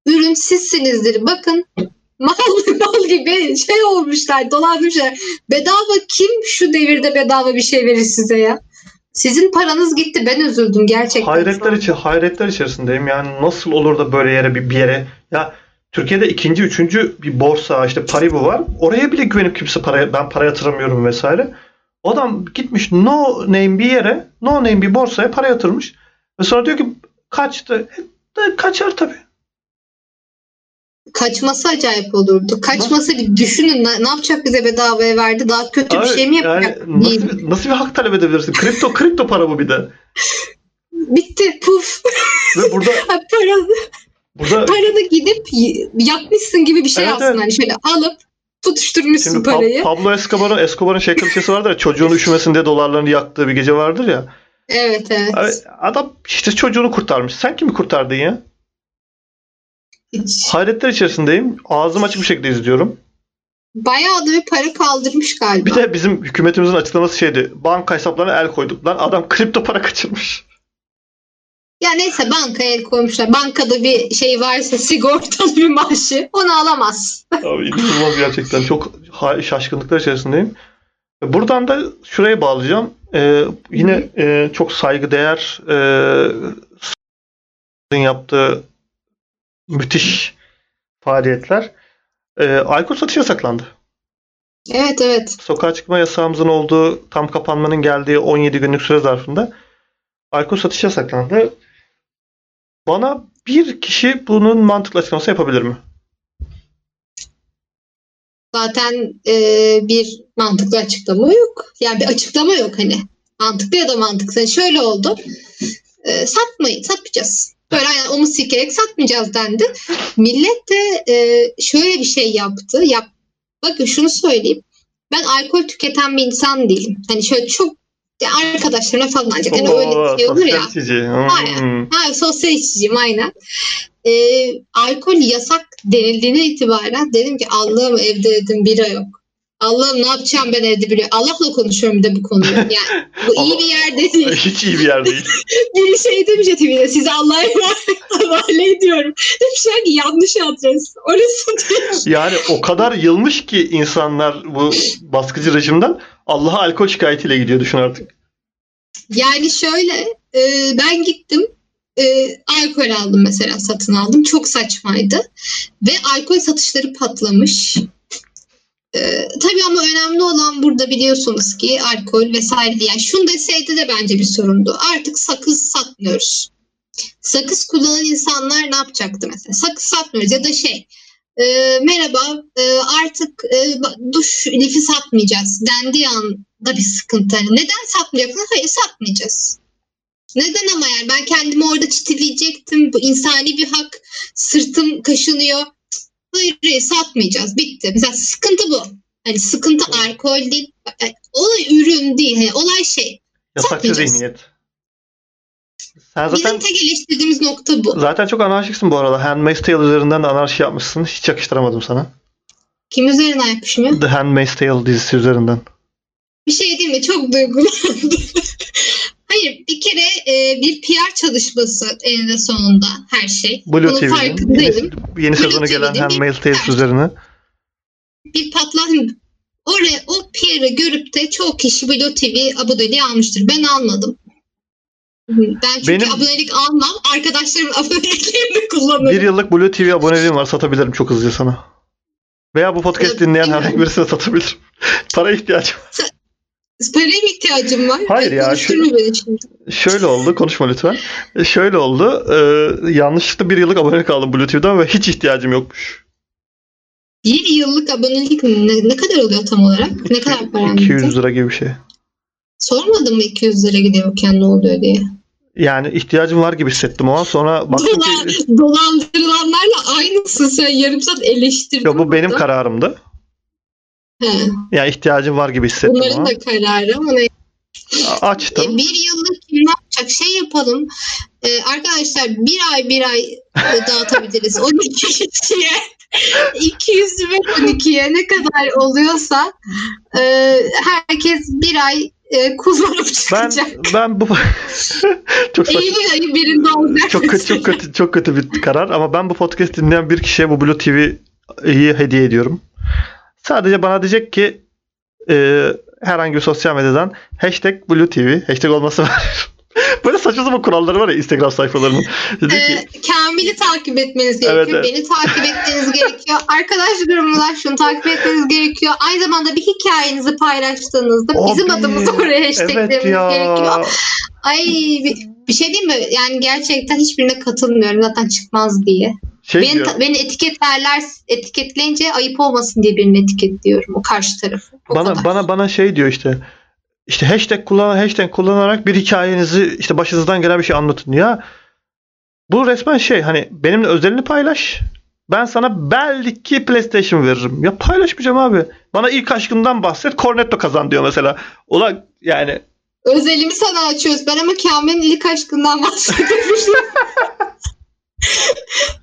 ürün sizsinizdir. Bakın mal, mal gibi şey olmuşlar, dolandırmışlar. Bedava kim şu devirde bedava bir şey verir size ya? Sizin paranız gitti. Ben üzüldüm gerçekten. Hayretler an. içi hayretler içerisindeyim. Yani nasıl olur da böyle yere bir, bir yere ya Türkiye'de ikinci, üçüncü bir borsa işte Paribu var. Oraya bile güvenip kimse paraya ben para yatıramıyorum vesaire. Adam gitmiş no name bir yere, no name bir borsaya para yatırmış. Ve sonra diyor ki kaçtı. Kaçar tabii. Kaçması acayip olurdu. Kaçması bir düşünün ne, ne yapacak bize bedavaya verdi? Daha kötü bir Abi, şey mi yani yapacak? nasıl, bir- nasıl bir hak talep edebilirsin? Kripto kripto para bu bir de. Bitti. Puf. Ve burada Para, burada paranı gidip yakmışsın gibi bir şey Evet, aslında. evet. Hani şöyle alıp tutuşturmuşsun Şimdi Pa- parayı. Pablo Escobar'ın Escobar'ın şey klişesi vardır ya çocuğun üşümesin diye dolarlarını yaktığı bir gece vardır ya. Evet evet. Adam işte çocuğunu kurtarmış. Sen kimi kurtardın ya? Hiç. Hayretler içerisindeyim. Ağzım açık bir şekilde izliyorum. Bayağı da bir para kaldırmış galiba. Bir de bizim hükümetimizin açıklaması şeydi. Banka hesaplarına el koyduk. Lan adam kripto para kaçırmış. Ya neyse bankaya el koymuşlar. Bankada bir şey varsa sigortalı bir maaşı onu alamaz. Abi inanılmaz gerçekten. Çok şaşkınlıklar içerisindeyim. Buradan da şuraya bağlayacağım. Ee, yine e, çok saygıdeğer e, yaptığı müthiş faaliyetler. E, alkol satışı yasaklandı. Evet evet. sokağa çıkma yasağımızın olduğu tam kapanmanın geldiği 17 günlük süre zarfında alkol satışı yasaklandı. Bana bir kişi bunun mantıklı açıklaması yapabilir mi? Zaten e, bir mantıklı açıklama yok. Yani bir açıklama yok hani. Mantıklı ya da mantıksız. Yani şöyle oldu. E, satmayın, satmayacağız. Böyle yani omuz silkerek satmayacağız dendi. Millet de e, şöyle bir şey yaptı. Yap, bakın şunu söyleyeyim. Ben alkol tüketen bir insan değilim. Hani şöyle çok ya arkadaşlarına falan ancak hani öyle Oo, şey olur ya. içici. Hmm. Aynen. Ha, sosyal içiciyim aynen. Ee, alkol yasak denildiğine itibaren dedim ki Allah'ım evde dedim bira yok. Allah'ım ne yapacağım ben evde bira. Allah'la konuşuyorum de bu konuyu. Yani bu iyi bir yerde değil. Hiç iyi bir yer değil. Biri şey demiş ya TV'de size Allah'a havale ediyorum. Demişler ki yanlış adres. Orası değil. Yani o kadar yılmış ki insanlar bu baskıcı rejimden Allah'a alkol şikayetiyle gidiyor düşün artık. Yani şöyle e, ben gittim e, alkol aldım mesela satın aldım. Çok saçmaydı. Ve alkol satışları patlamış. E, tabii ama önemli olan burada biliyorsunuz ki alkol vesaire. Yani şunu deseydi de bence bir sorundu. Artık sakız satmıyoruz. Sakız kullanan insanlar ne yapacaktı mesela? Sakız satmıyoruz ya da şey e, merhaba e, artık e, duş lifi satmayacağız dendiği anda bir sıkıntı. Hani neden satmayacaksın? Hayır satmayacağız. Neden ama yani ben kendimi orada çitileyecektim. Bu insani bir hak. Sırtım kaşınıyor. Hayır, satmayacağız. Bitti. Mesela sıkıntı bu. Hani sıkıntı alkol değil. Yani olay ürün değil. Hani olay şey. Yasakçı zihniyet. Sen Bizim zaten tek eleştirdiğimiz nokta bu. zaten çok anarşiksin bu arada. Handmaid's Tale üzerinden de anarşi yapmışsın. Hiç yakıştıramadım sana. Kim üzerine yapmışım ya? The Handmaid's Tale dizisi üzerinden. Bir şey değil mi? Çok duygulandım. Hayır bir kere e, bir PR çalışması eninde sonunda her şey. Blue Bunun TV'nin farkındayım. yeni, yeni Blue sezonu gelen TV'nin bir- Handmaid's Tale üzerine. Bir patlatma. Oraya o PR'ı görüp de çok kişi Blue TV aboneliği almıştır. Ben almadım. Ben çünkü Benim- abonelik almam. Arkadaşlarımın aboneliklerini kullanırım. Bir yıllık Blue TV aboneliğim var. Satabilirim çok hızlıca sana. Veya bu podcast Evet, dinleyen herhangi birisine satabilirim. Para ihtiyacım. var. Paraya mı ihtiyacım var? Hayır Ay, ya, Konuşturma beni şimdi. Şöyle oldu. Konuşma lütfen. E, Şöyle oldu. e, yanlışlıkla bir yıllık abonelik aldım Blue TV'den ve hiç ihtiyacım yokmuş. Bir yıllık abonelik ne, ne kadar oluyor tam olarak? Ne kadar para 200 lira gibi bir şey. Sormadın mı 200 lira gidiyorken ne oluyor diye? Yani ihtiyacım var gibi hissettim o an. Sonra baktım Dolan, ki dolandırılanlarla aynısın sen yarım saat eleştirdin. ya bu benim burada. kararımdı. He, Yani ihtiyacım var gibi hissettim bunların an. da kararı ama ne- Açtım. E, bir yıllık ne yapacak? Şey yapalım. E, arkadaşlar bir ay bir ay e, dağıtabiliriz. 12 kişiye 200 ve 12'ye ne kadar oluyorsa e, herkes bir ay e, kullanıp Ben çıkacak. ben bu çok saçma. Eylül ayı birinde olacak. çok kötü çok kötü çok kötü bir karar ama ben bu podcast dinleyen bir kişiye bu Blue TV'yi hediye ediyorum. Sadece bana diyecek ki e, herhangi bir sosyal medyadan hashtag Blue TV hashtag olması var. Böyle saçma sapan kuralları var ya Instagram sayfalarının. Dedi ki Ee, Kamil'i takip etmeniz gerekiyor. Evet, evet. Beni takip etmeniz gerekiyor. Arkadaş grubumdan şunu takip etmeniz gerekiyor. Aynı zamanda bir hikayenizi paylaştığınızda bizim Abi, adımızı oraya hashtaglemeniz evet ya. gerekiyor. Ay bir, bir şey değil mi? Yani gerçekten hiçbirine katılmıyorum zaten çıkmaz diye. Şey beni, diyor. beni etiketlerler etiketleyince ayıp olmasın diye birini etiketliyorum o karşı tarafı. O bana kadar. bana bana şey diyor işte. İşte hashtag kullan hashtag kullanarak bir hikayenizi işte başınızdan gelen bir şey anlatın ya. Bu resmen şey hani benimle özelini paylaş. Ben sana belki PlayStation veririm. Ya paylaşmayacağım abi. Bana ilk aşkından bahset. Cornetto kazan diyor mesela. Ulan yani Özelimi sana açıyoruz. Ben ama Kamil'in ilk aşkından bahsediyorum.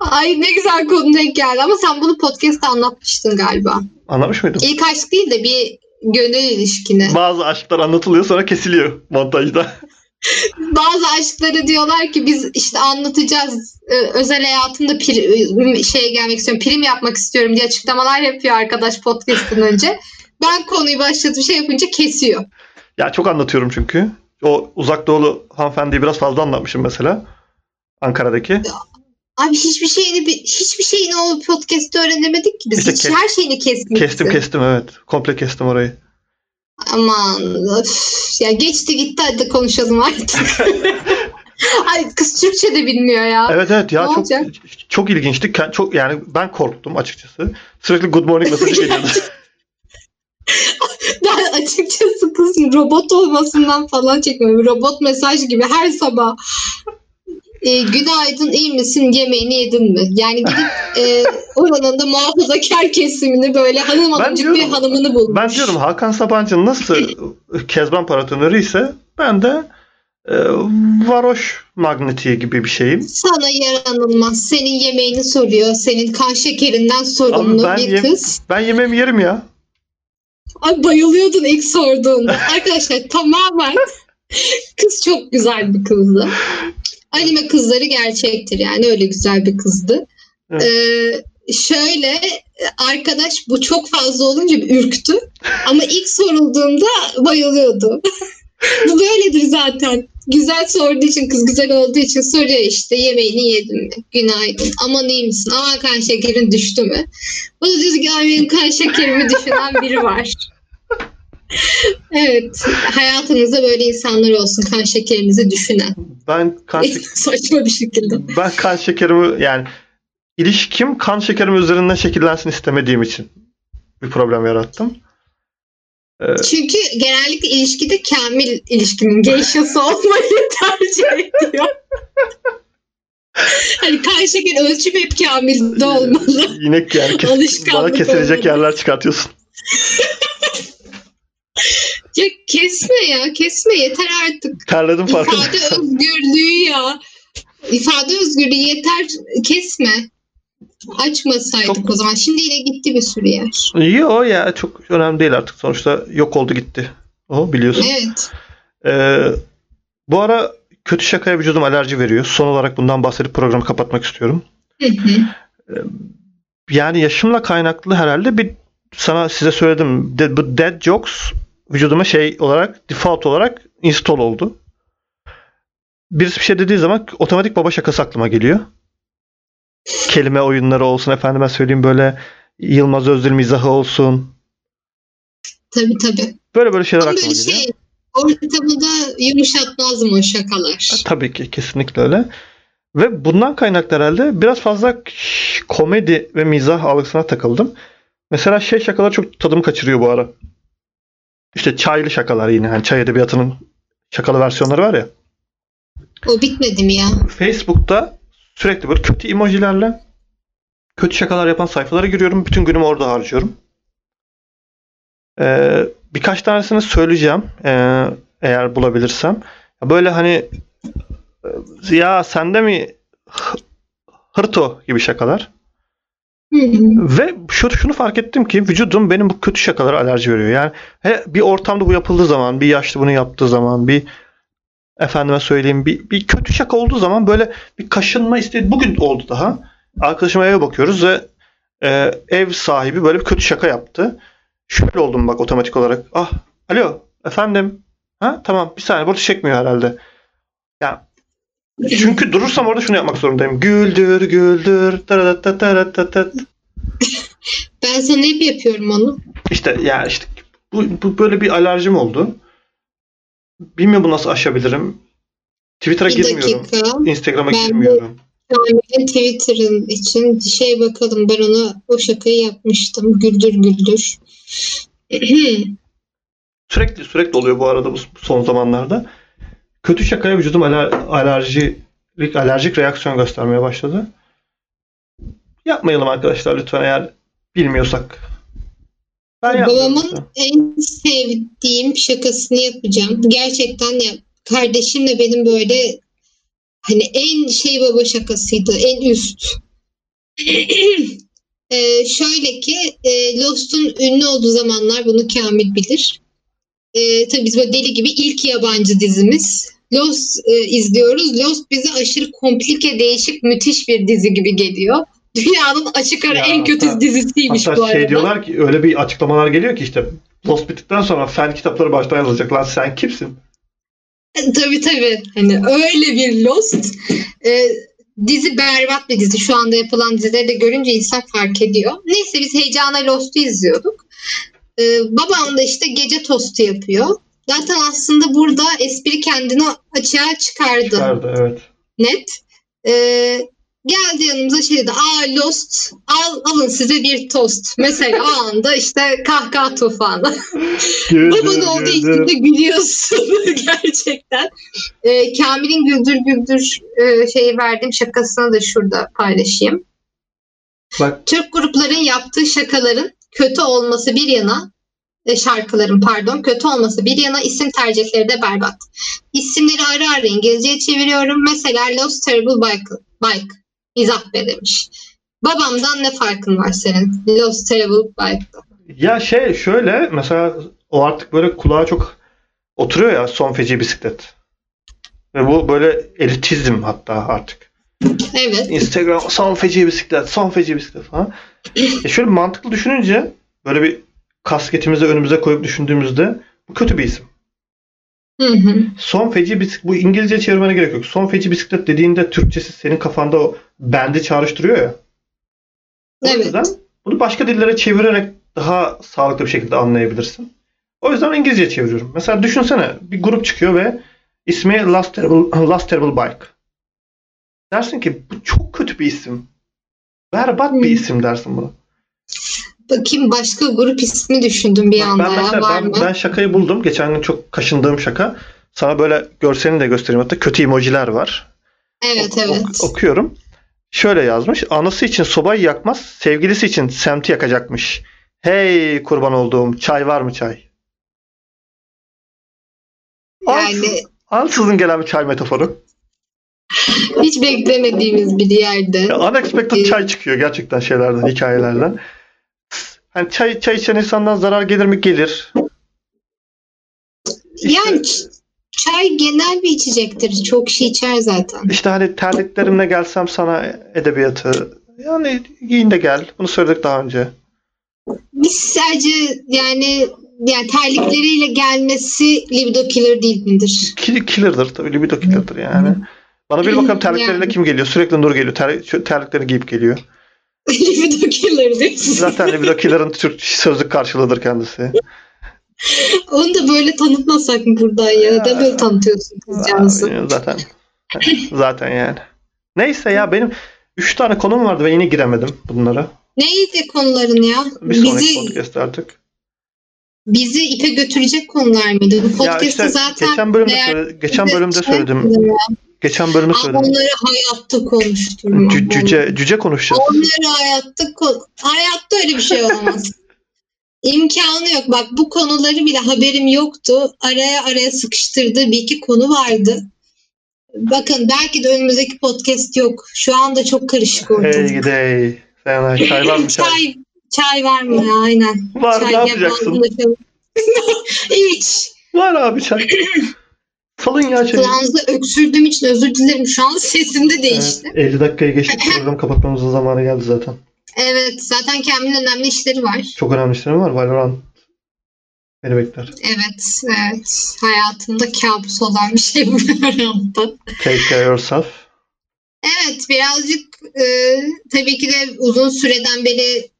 Ay ne güzel konu denk geldi ama sen bunu podcast'ta anlatmıştın galiba. anlamış mıydın? İlk aşk değil de bir gönül ilişkini. Bazı aşklar anlatılıyor sonra kesiliyor montajda. Bazı aşkları diyorlar ki biz işte anlatacağız. Ee, özel hayatımda pri- şey gelmek istiyorum. Prim yapmak istiyorum diye açıklamalar yapıyor arkadaş podcast'ın önce. Ben konuyu başlatıp şey yapınca kesiyor. ya çok anlatıyorum çünkü. O uzak doğulu hanımefendiyi biraz fazla anlatmışım mesela. Ankara'daki. Abi hiçbir şeyini bi- hiçbir şeyini o podcast'te öğrenemedik ki biz. İşte Hiç kes- her şeyini kesmişsin. Kestim kestim evet. Komple kestim orayı. Aman öf. ya geçti gitti hadi konuşalım artık. Ay kız Türkçe de bilmiyor ya. Evet evet ya Ne çok olacak? çok ilginçti. Çok yani ben korktum açıkçası. Sürekli good morning mesajı geliyordu. Ben açıkçası kız robot olmasından falan çekmiyorum. Robot mesaj gibi her sabah. E, günaydın iyi misin yemeğini yedin mi? Yani gidip e, oranın da muhafazakar kesimini böyle hanım hanımcık bir hanımını bulmuş. ben diyorum Hakan Sabancı nasıl Kezban paratönörü ise ben de e, varoş magnetiği gibi bir şeyim. Sana yaranılmaz. Senin yemeğini soruyor. Senin kan şekerinden sorumlu Abi bir kız. Ben yemeğimi yerim ya. Ay bayılıyordun ilk sorduğunda. Arkadaşlar tamamen kız çok güzel bir kızdı. Anime kızları gerçektir yani öyle güzel bir kızdı. Evet. Ee, şöyle arkadaş bu çok fazla olunca bir ürktü. Ama ilk sorulduğunda bayılıyordu. Bu böyledir zaten. Güzel sorduğu için kız güzel olduğu için soruyor işte yemeğini yedin mi? Günaydın. Aman iyi misin? Aman kan şekerin düştü mü? Ki "Ay, benim kan şekerimi düşünen biri var. Evet. Hayatınızda böyle insanlar olsun kan şekerinizi düşünen. Ben kan, şek- Saçma bir şekilde. ben kan şekerimi yani ilişkim kan şekerim üzerinden şekillensin istemediğim için bir problem yarattım. Ee, Çünkü genellikle ilişkide kamil ilişkinin geyşası olmayı tercih ediyor. hani kan şeker ölçümü hep kamilde olmalı. yine yani kes- bana kesilecek olmadı. yerler çıkartıyorsun. Ya kesme ya kesme yeter artık. Terledim farkında. İfade özgürlüğü ya. İfade özgürlüğü yeter kesme. Açmasaydık Çok- o zaman. Şimdi yine gitti bir sürü yer. Yo ya çok önemli değil artık. Sonuçta yok oldu gitti. O biliyorsun. Evet. Ee, bu ara kötü şakaya vücudum alerji veriyor. Son olarak bundan bahsedip programı kapatmak istiyorum. Hı hı. Yani yaşımla kaynaklı herhalde bir sana size söyledim. De, bu dead jokes vücuduma şey olarak default olarak install oldu. Birisi bir şey dediği zaman otomatik baba şakası aklıma geliyor. Kelime oyunları olsun efendime söyleyeyim böyle Yılmaz Özdil mizahı olsun. Tabii tabii. Böyle böyle şeyler Ama aklıma böyle geliyor. şey ortamı da yumuşatmaz mı o şakalar? Tabii ki kesinlikle öyle. Ve bundan kaynaklı herhalde biraz fazla komedi ve mizah algısına takıldım. Mesela şey şakalar çok tadımı kaçırıyor bu ara. İşte çaylı şakalar yine. Hani çay edebiyatının şakalı versiyonları var ya. O bitmedi mi ya? Facebook'ta sürekli böyle kötü emojilerle kötü şakalar yapan sayfalara giriyorum. Bütün günümü orada harcıyorum. Ee, birkaç tanesini söyleyeceğim. ee, eğer bulabilirsem. Böyle hani e, ya sende mi hı- hırto gibi şakalar. Ve şu, şunu fark ettim ki vücudum benim bu kötü şakalara alerji veriyor. Yani he, bir ortamda bu yapıldığı zaman, bir yaşlı bunu yaptığı zaman, bir efendime söyleyeyim bir, bir kötü şaka olduğu zaman böyle bir kaşınma isteği. Bugün oldu daha. Arkadaşıma eve bakıyoruz ve e, ev sahibi böyle bir kötü şaka yaptı. Şöyle oldum bak otomatik olarak. Ah, alo, efendim. Ha, tamam. Bir saniye burada çekmiyor herhalde. Ya çünkü durursam orada şunu yapmak zorundayım. Güldür, güldür. Taratatatatat. Ben sana hep yapıyorum onu. İşte ya işte bu, bu böyle bir alerjim oldu. Bilmiyorum bu nasıl aşabilirim. Twitter'a Bir girmiyorum. dakika. Instagram'a Ben girmiyorum. Kamil'in Twitter'ın için şey bakalım ben ona o şakayı yapmıştım. Güldür güldür. Sürekli sürekli oluyor bu arada bu son zamanlarda. Kötü şakaya vücudum aler, alerjik, alerjik reaksiyon göstermeye başladı. Yapmayalım arkadaşlar lütfen eğer bilmiyorsak. Ben. Babamın en sevdiğim şakasını yapacağım. Gerçekten ya kardeşimle benim böyle hani en şey baba şakasıydı. En üst. Ee, şöyle ki e, Lost'un ünlü olduğu zamanlar bunu Kamil bilir. Ee, tabii biz böyle deli gibi ilk yabancı dizimiz. Lost e, izliyoruz. Lost bize aşırı komplike, değişik, müthiş bir dizi gibi geliyor. Dünyanın açık ara Ya, en kötü hatta- dizisiymiş bu Hatta arada. şey diyorlar ki öyle bir açıklamalar geliyor ki işte Lost bittikten sonra fen kitapları baştan yazılacak. Lan sen kimsin? Tabii tabii. Hani öyle bir Lost. Ee, dizi berbat bir dizi. Şu anda yapılan dizileri de görünce insan fark ediyor. Neyse biz heyecana Lost'u izliyorduk. Ee, babam da işte gece tostu yapıyor. Zaten aslında burada espri kendini açığa çıkardı. Çıkardı evet. Net. Ee, geldi yanımıza şey dedi. Aa Lost al, alın size bir tost. Mesela o anda işte kahkaha tufanı. Baban olduğu için de gülüyorsun gerçekten. Ee, Kamil'in güldür güldür e, şeyi verdiğim şakasını da şurada paylaşayım. Bak Türk grupların yaptığı şakaların kötü olması bir yana şarkıların pardon kötü olması bir yana isim tercihleri de berbat. İsimleri ara ara İngilizceye çeviriyorum. Mesela Lost Terrible Bike, Bike. İzah be demiş. Babamdan ne farkın var senin? Lost Terrible Bike'da. ya şey şöyle mesela o artık böyle kulağa çok oturuyor ya son feci bisiklet. Ve bu böyle elitizm hatta artık. Evet. Instagram son feci bisiklet, son feci bisiklet falan. E şöyle mantıklı düşününce böyle bir kasketimizi önümüze koyup düşündüğümüzde bu kötü bir isim. Hı hı. Son feci bisiklet, bu İngilizce çevirmene gerek yok. Son feci bisiklet dediğinde Türkçesi senin kafanda o bendi çağrıştırıyor ya. O Evet. yüzden bunu başka dillere çevirerek daha sağlıklı bir şekilde anlayabilirsin. O yüzden İngilizce çeviriyorum. Mesela düşünsene bir grup çıkıyor ve ismi Last Terrible, Last Terrible Bike. Dersin ki bu çok kötü bir isim. Berbat bir Hmm. isim dersin buna. Bakayım başka grup ismi düşündüm bir anda Ben ya. mesela Var ben, mı? ben şakayı buldum. Geçen gün çok kaşındığım şaka. Sana böyle görselini de göstereyim. Hatta kötü emojiler var. Evet Ok- evet. ok- okuyorum. Şöyle yazmış. Anısı için sobayı yakmaz, sevgilisi için semti yakacakmış. Hey kurban olduğum, çay var mı çay? Yani Ansızın gelen bir çay metaforu. hiç beklemediğimiz bir yerde. Ya, unexpected çay çıkıyor gerçekten şeylerden, hikayelerden. Hani çay, çay içen insandan zarar gelir mi? Gelir. İşte, Yani çay genel bir içecektir. Çok kişi içer zaten. işte hani terliklerimle gelsem sana edebiyatı. Yani giyin de gel. Bunu söyledik daha önce. Biz sadece yani yani terlikleriyle gelmesi libido killer değil midir? Kill, killer'dır tabii. Libido killer'dır yani. Bana bir bakalım terlikleriyle Yani. kim geliyor? Sürekli Nur geliyor. Ter, terlikleri giyip geliyor. libido killer diyorsun. Zaten libido killer'ın Türk sözlük karşılığıdır kendisi. Onu da böyle tanıtmasak mı buradan ya? Da böyle tanıtıyorsun kızcağızı. Zaten. Zaten yani. Neyse ya benim 3 tane konum vardı ve yine giremedim bunlara. Neydi konuların ya? Bir sonraki Bizi podcast artık. bizi ipe götürecek konular mıydı? Bu Ya podcast'ı işte zaten geçen bölümde söyle- geçen bölümde söyledim. ya. Geçen bölümde Ama söyledim. onları hayatta konuşturmam. Cü- cüce cüce konuşacağız. Onları hayatta kon- hayatta öyle bir şey olmaz. İmkanı yok. Bak bu konuları bile haberim yoktu. Araya araya sıkıştırdığı bir iki konu vardı. Bakın belki de önümüzdeki podcast yok. Şu anda çok karışık Hey ortalık. gidey. Sen çay var mı çay? çay, çay var mı ya? Aynen. Var çay ne yapacaksın? İç. Var abi çay. Salın ya çayı. Kulağınızda öksürdüğüm için özür dilerim. Şu an sesim de değişti. Evet, 50 dakikayı geçtik. Programı kapatmamızın zamanı geldi zaten. Evet. Zaten Kamil'in önemli işleri var. Çok önemli işlerim var. Valorant beni bekler. Evet. Evet. Hayatımda kabus olan bir şey bu arada. Take care yourself. Evet. Birazcık e, tabii ki de uzun süreden beri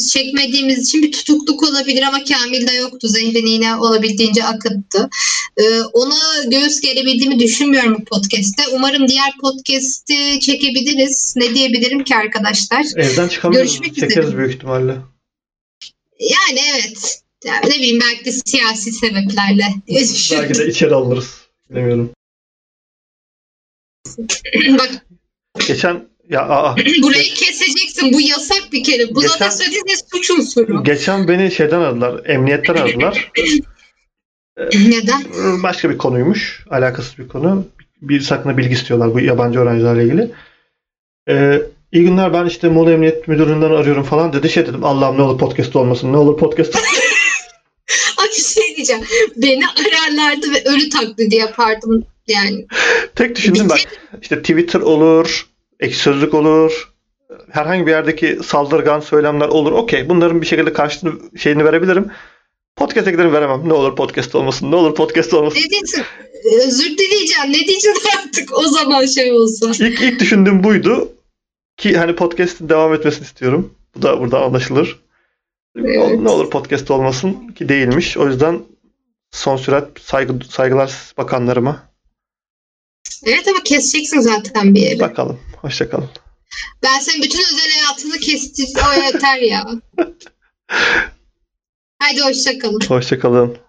çekmediğimiz için bir tutukluk olabilir ama Kamil'de yoktu. Zehrin yine olabildiğince akıttı. E, ona göğüs gerebildiğimi düşünmüyorum bu podcast'te. Umarım diğer podcast'i çekebiliriz. Ne diyebilirim ki arkadaşlar? Evden çıkamıyoruz. Görüşmek Çekeriz üzere. büyük ihtimalle. Yani evet. Yani ne bileyim belki de siyasi sebeplerle. Belki de içeri alırız. Bilemiyorum. Bak Geçen ya aa, burayı keseceksin. Bu yasak bir kere. Bu Geçen- zaten söylediğiniz suç unsuru. geçen beni şeyden aradılar. Emniyetten aradılar. Neden? Başka bir konuymuş. Alakasız bir konu. Bir hakkında bilgi istiyorlar bu yabancı öğrencilerle ilgili. Ee, iyi günler ben işte Muğla Emniyet Müdürlüğü'nden arıyorum falan dedi. Şey dedim Allah'ım ne olur podcast olmasın. Ne olur podcast Ay bir şey diyeceğim. Beni ararlardı ve ölü taklidi yapardım. Yani Tek düşündüm ben. İşte Twitter olur, ek sözlük olur, herhangi bir yerdeki saldırgan söylemler olur. Okey bunların bir şekilde karşılığını şeyini verebilirim. Podcast'e giderim veremem. Ne olur podcast olmasın. Ne olur podcast olmasın. ne diyeceksin? Özür dileyeceğim. Ne diyeceksin artık o zaman şey olsa. İlk, ilk düşündüğüm buydu. Ki hani podcast'in devam etmesini istiyorum. Bu da burada anlaşılır. Evet. Ne olur podcast olmasın ki değilmiş. O yüzden son sürat saygı, saygılar bakanlarıma. Evet ama keseceksin zaten bir yere. Bakalım. Hoşçakalın. Ben senin bütün özel hayatını kestim. O yeter ya. Hadi hoşça kalın. Hoşçakalın.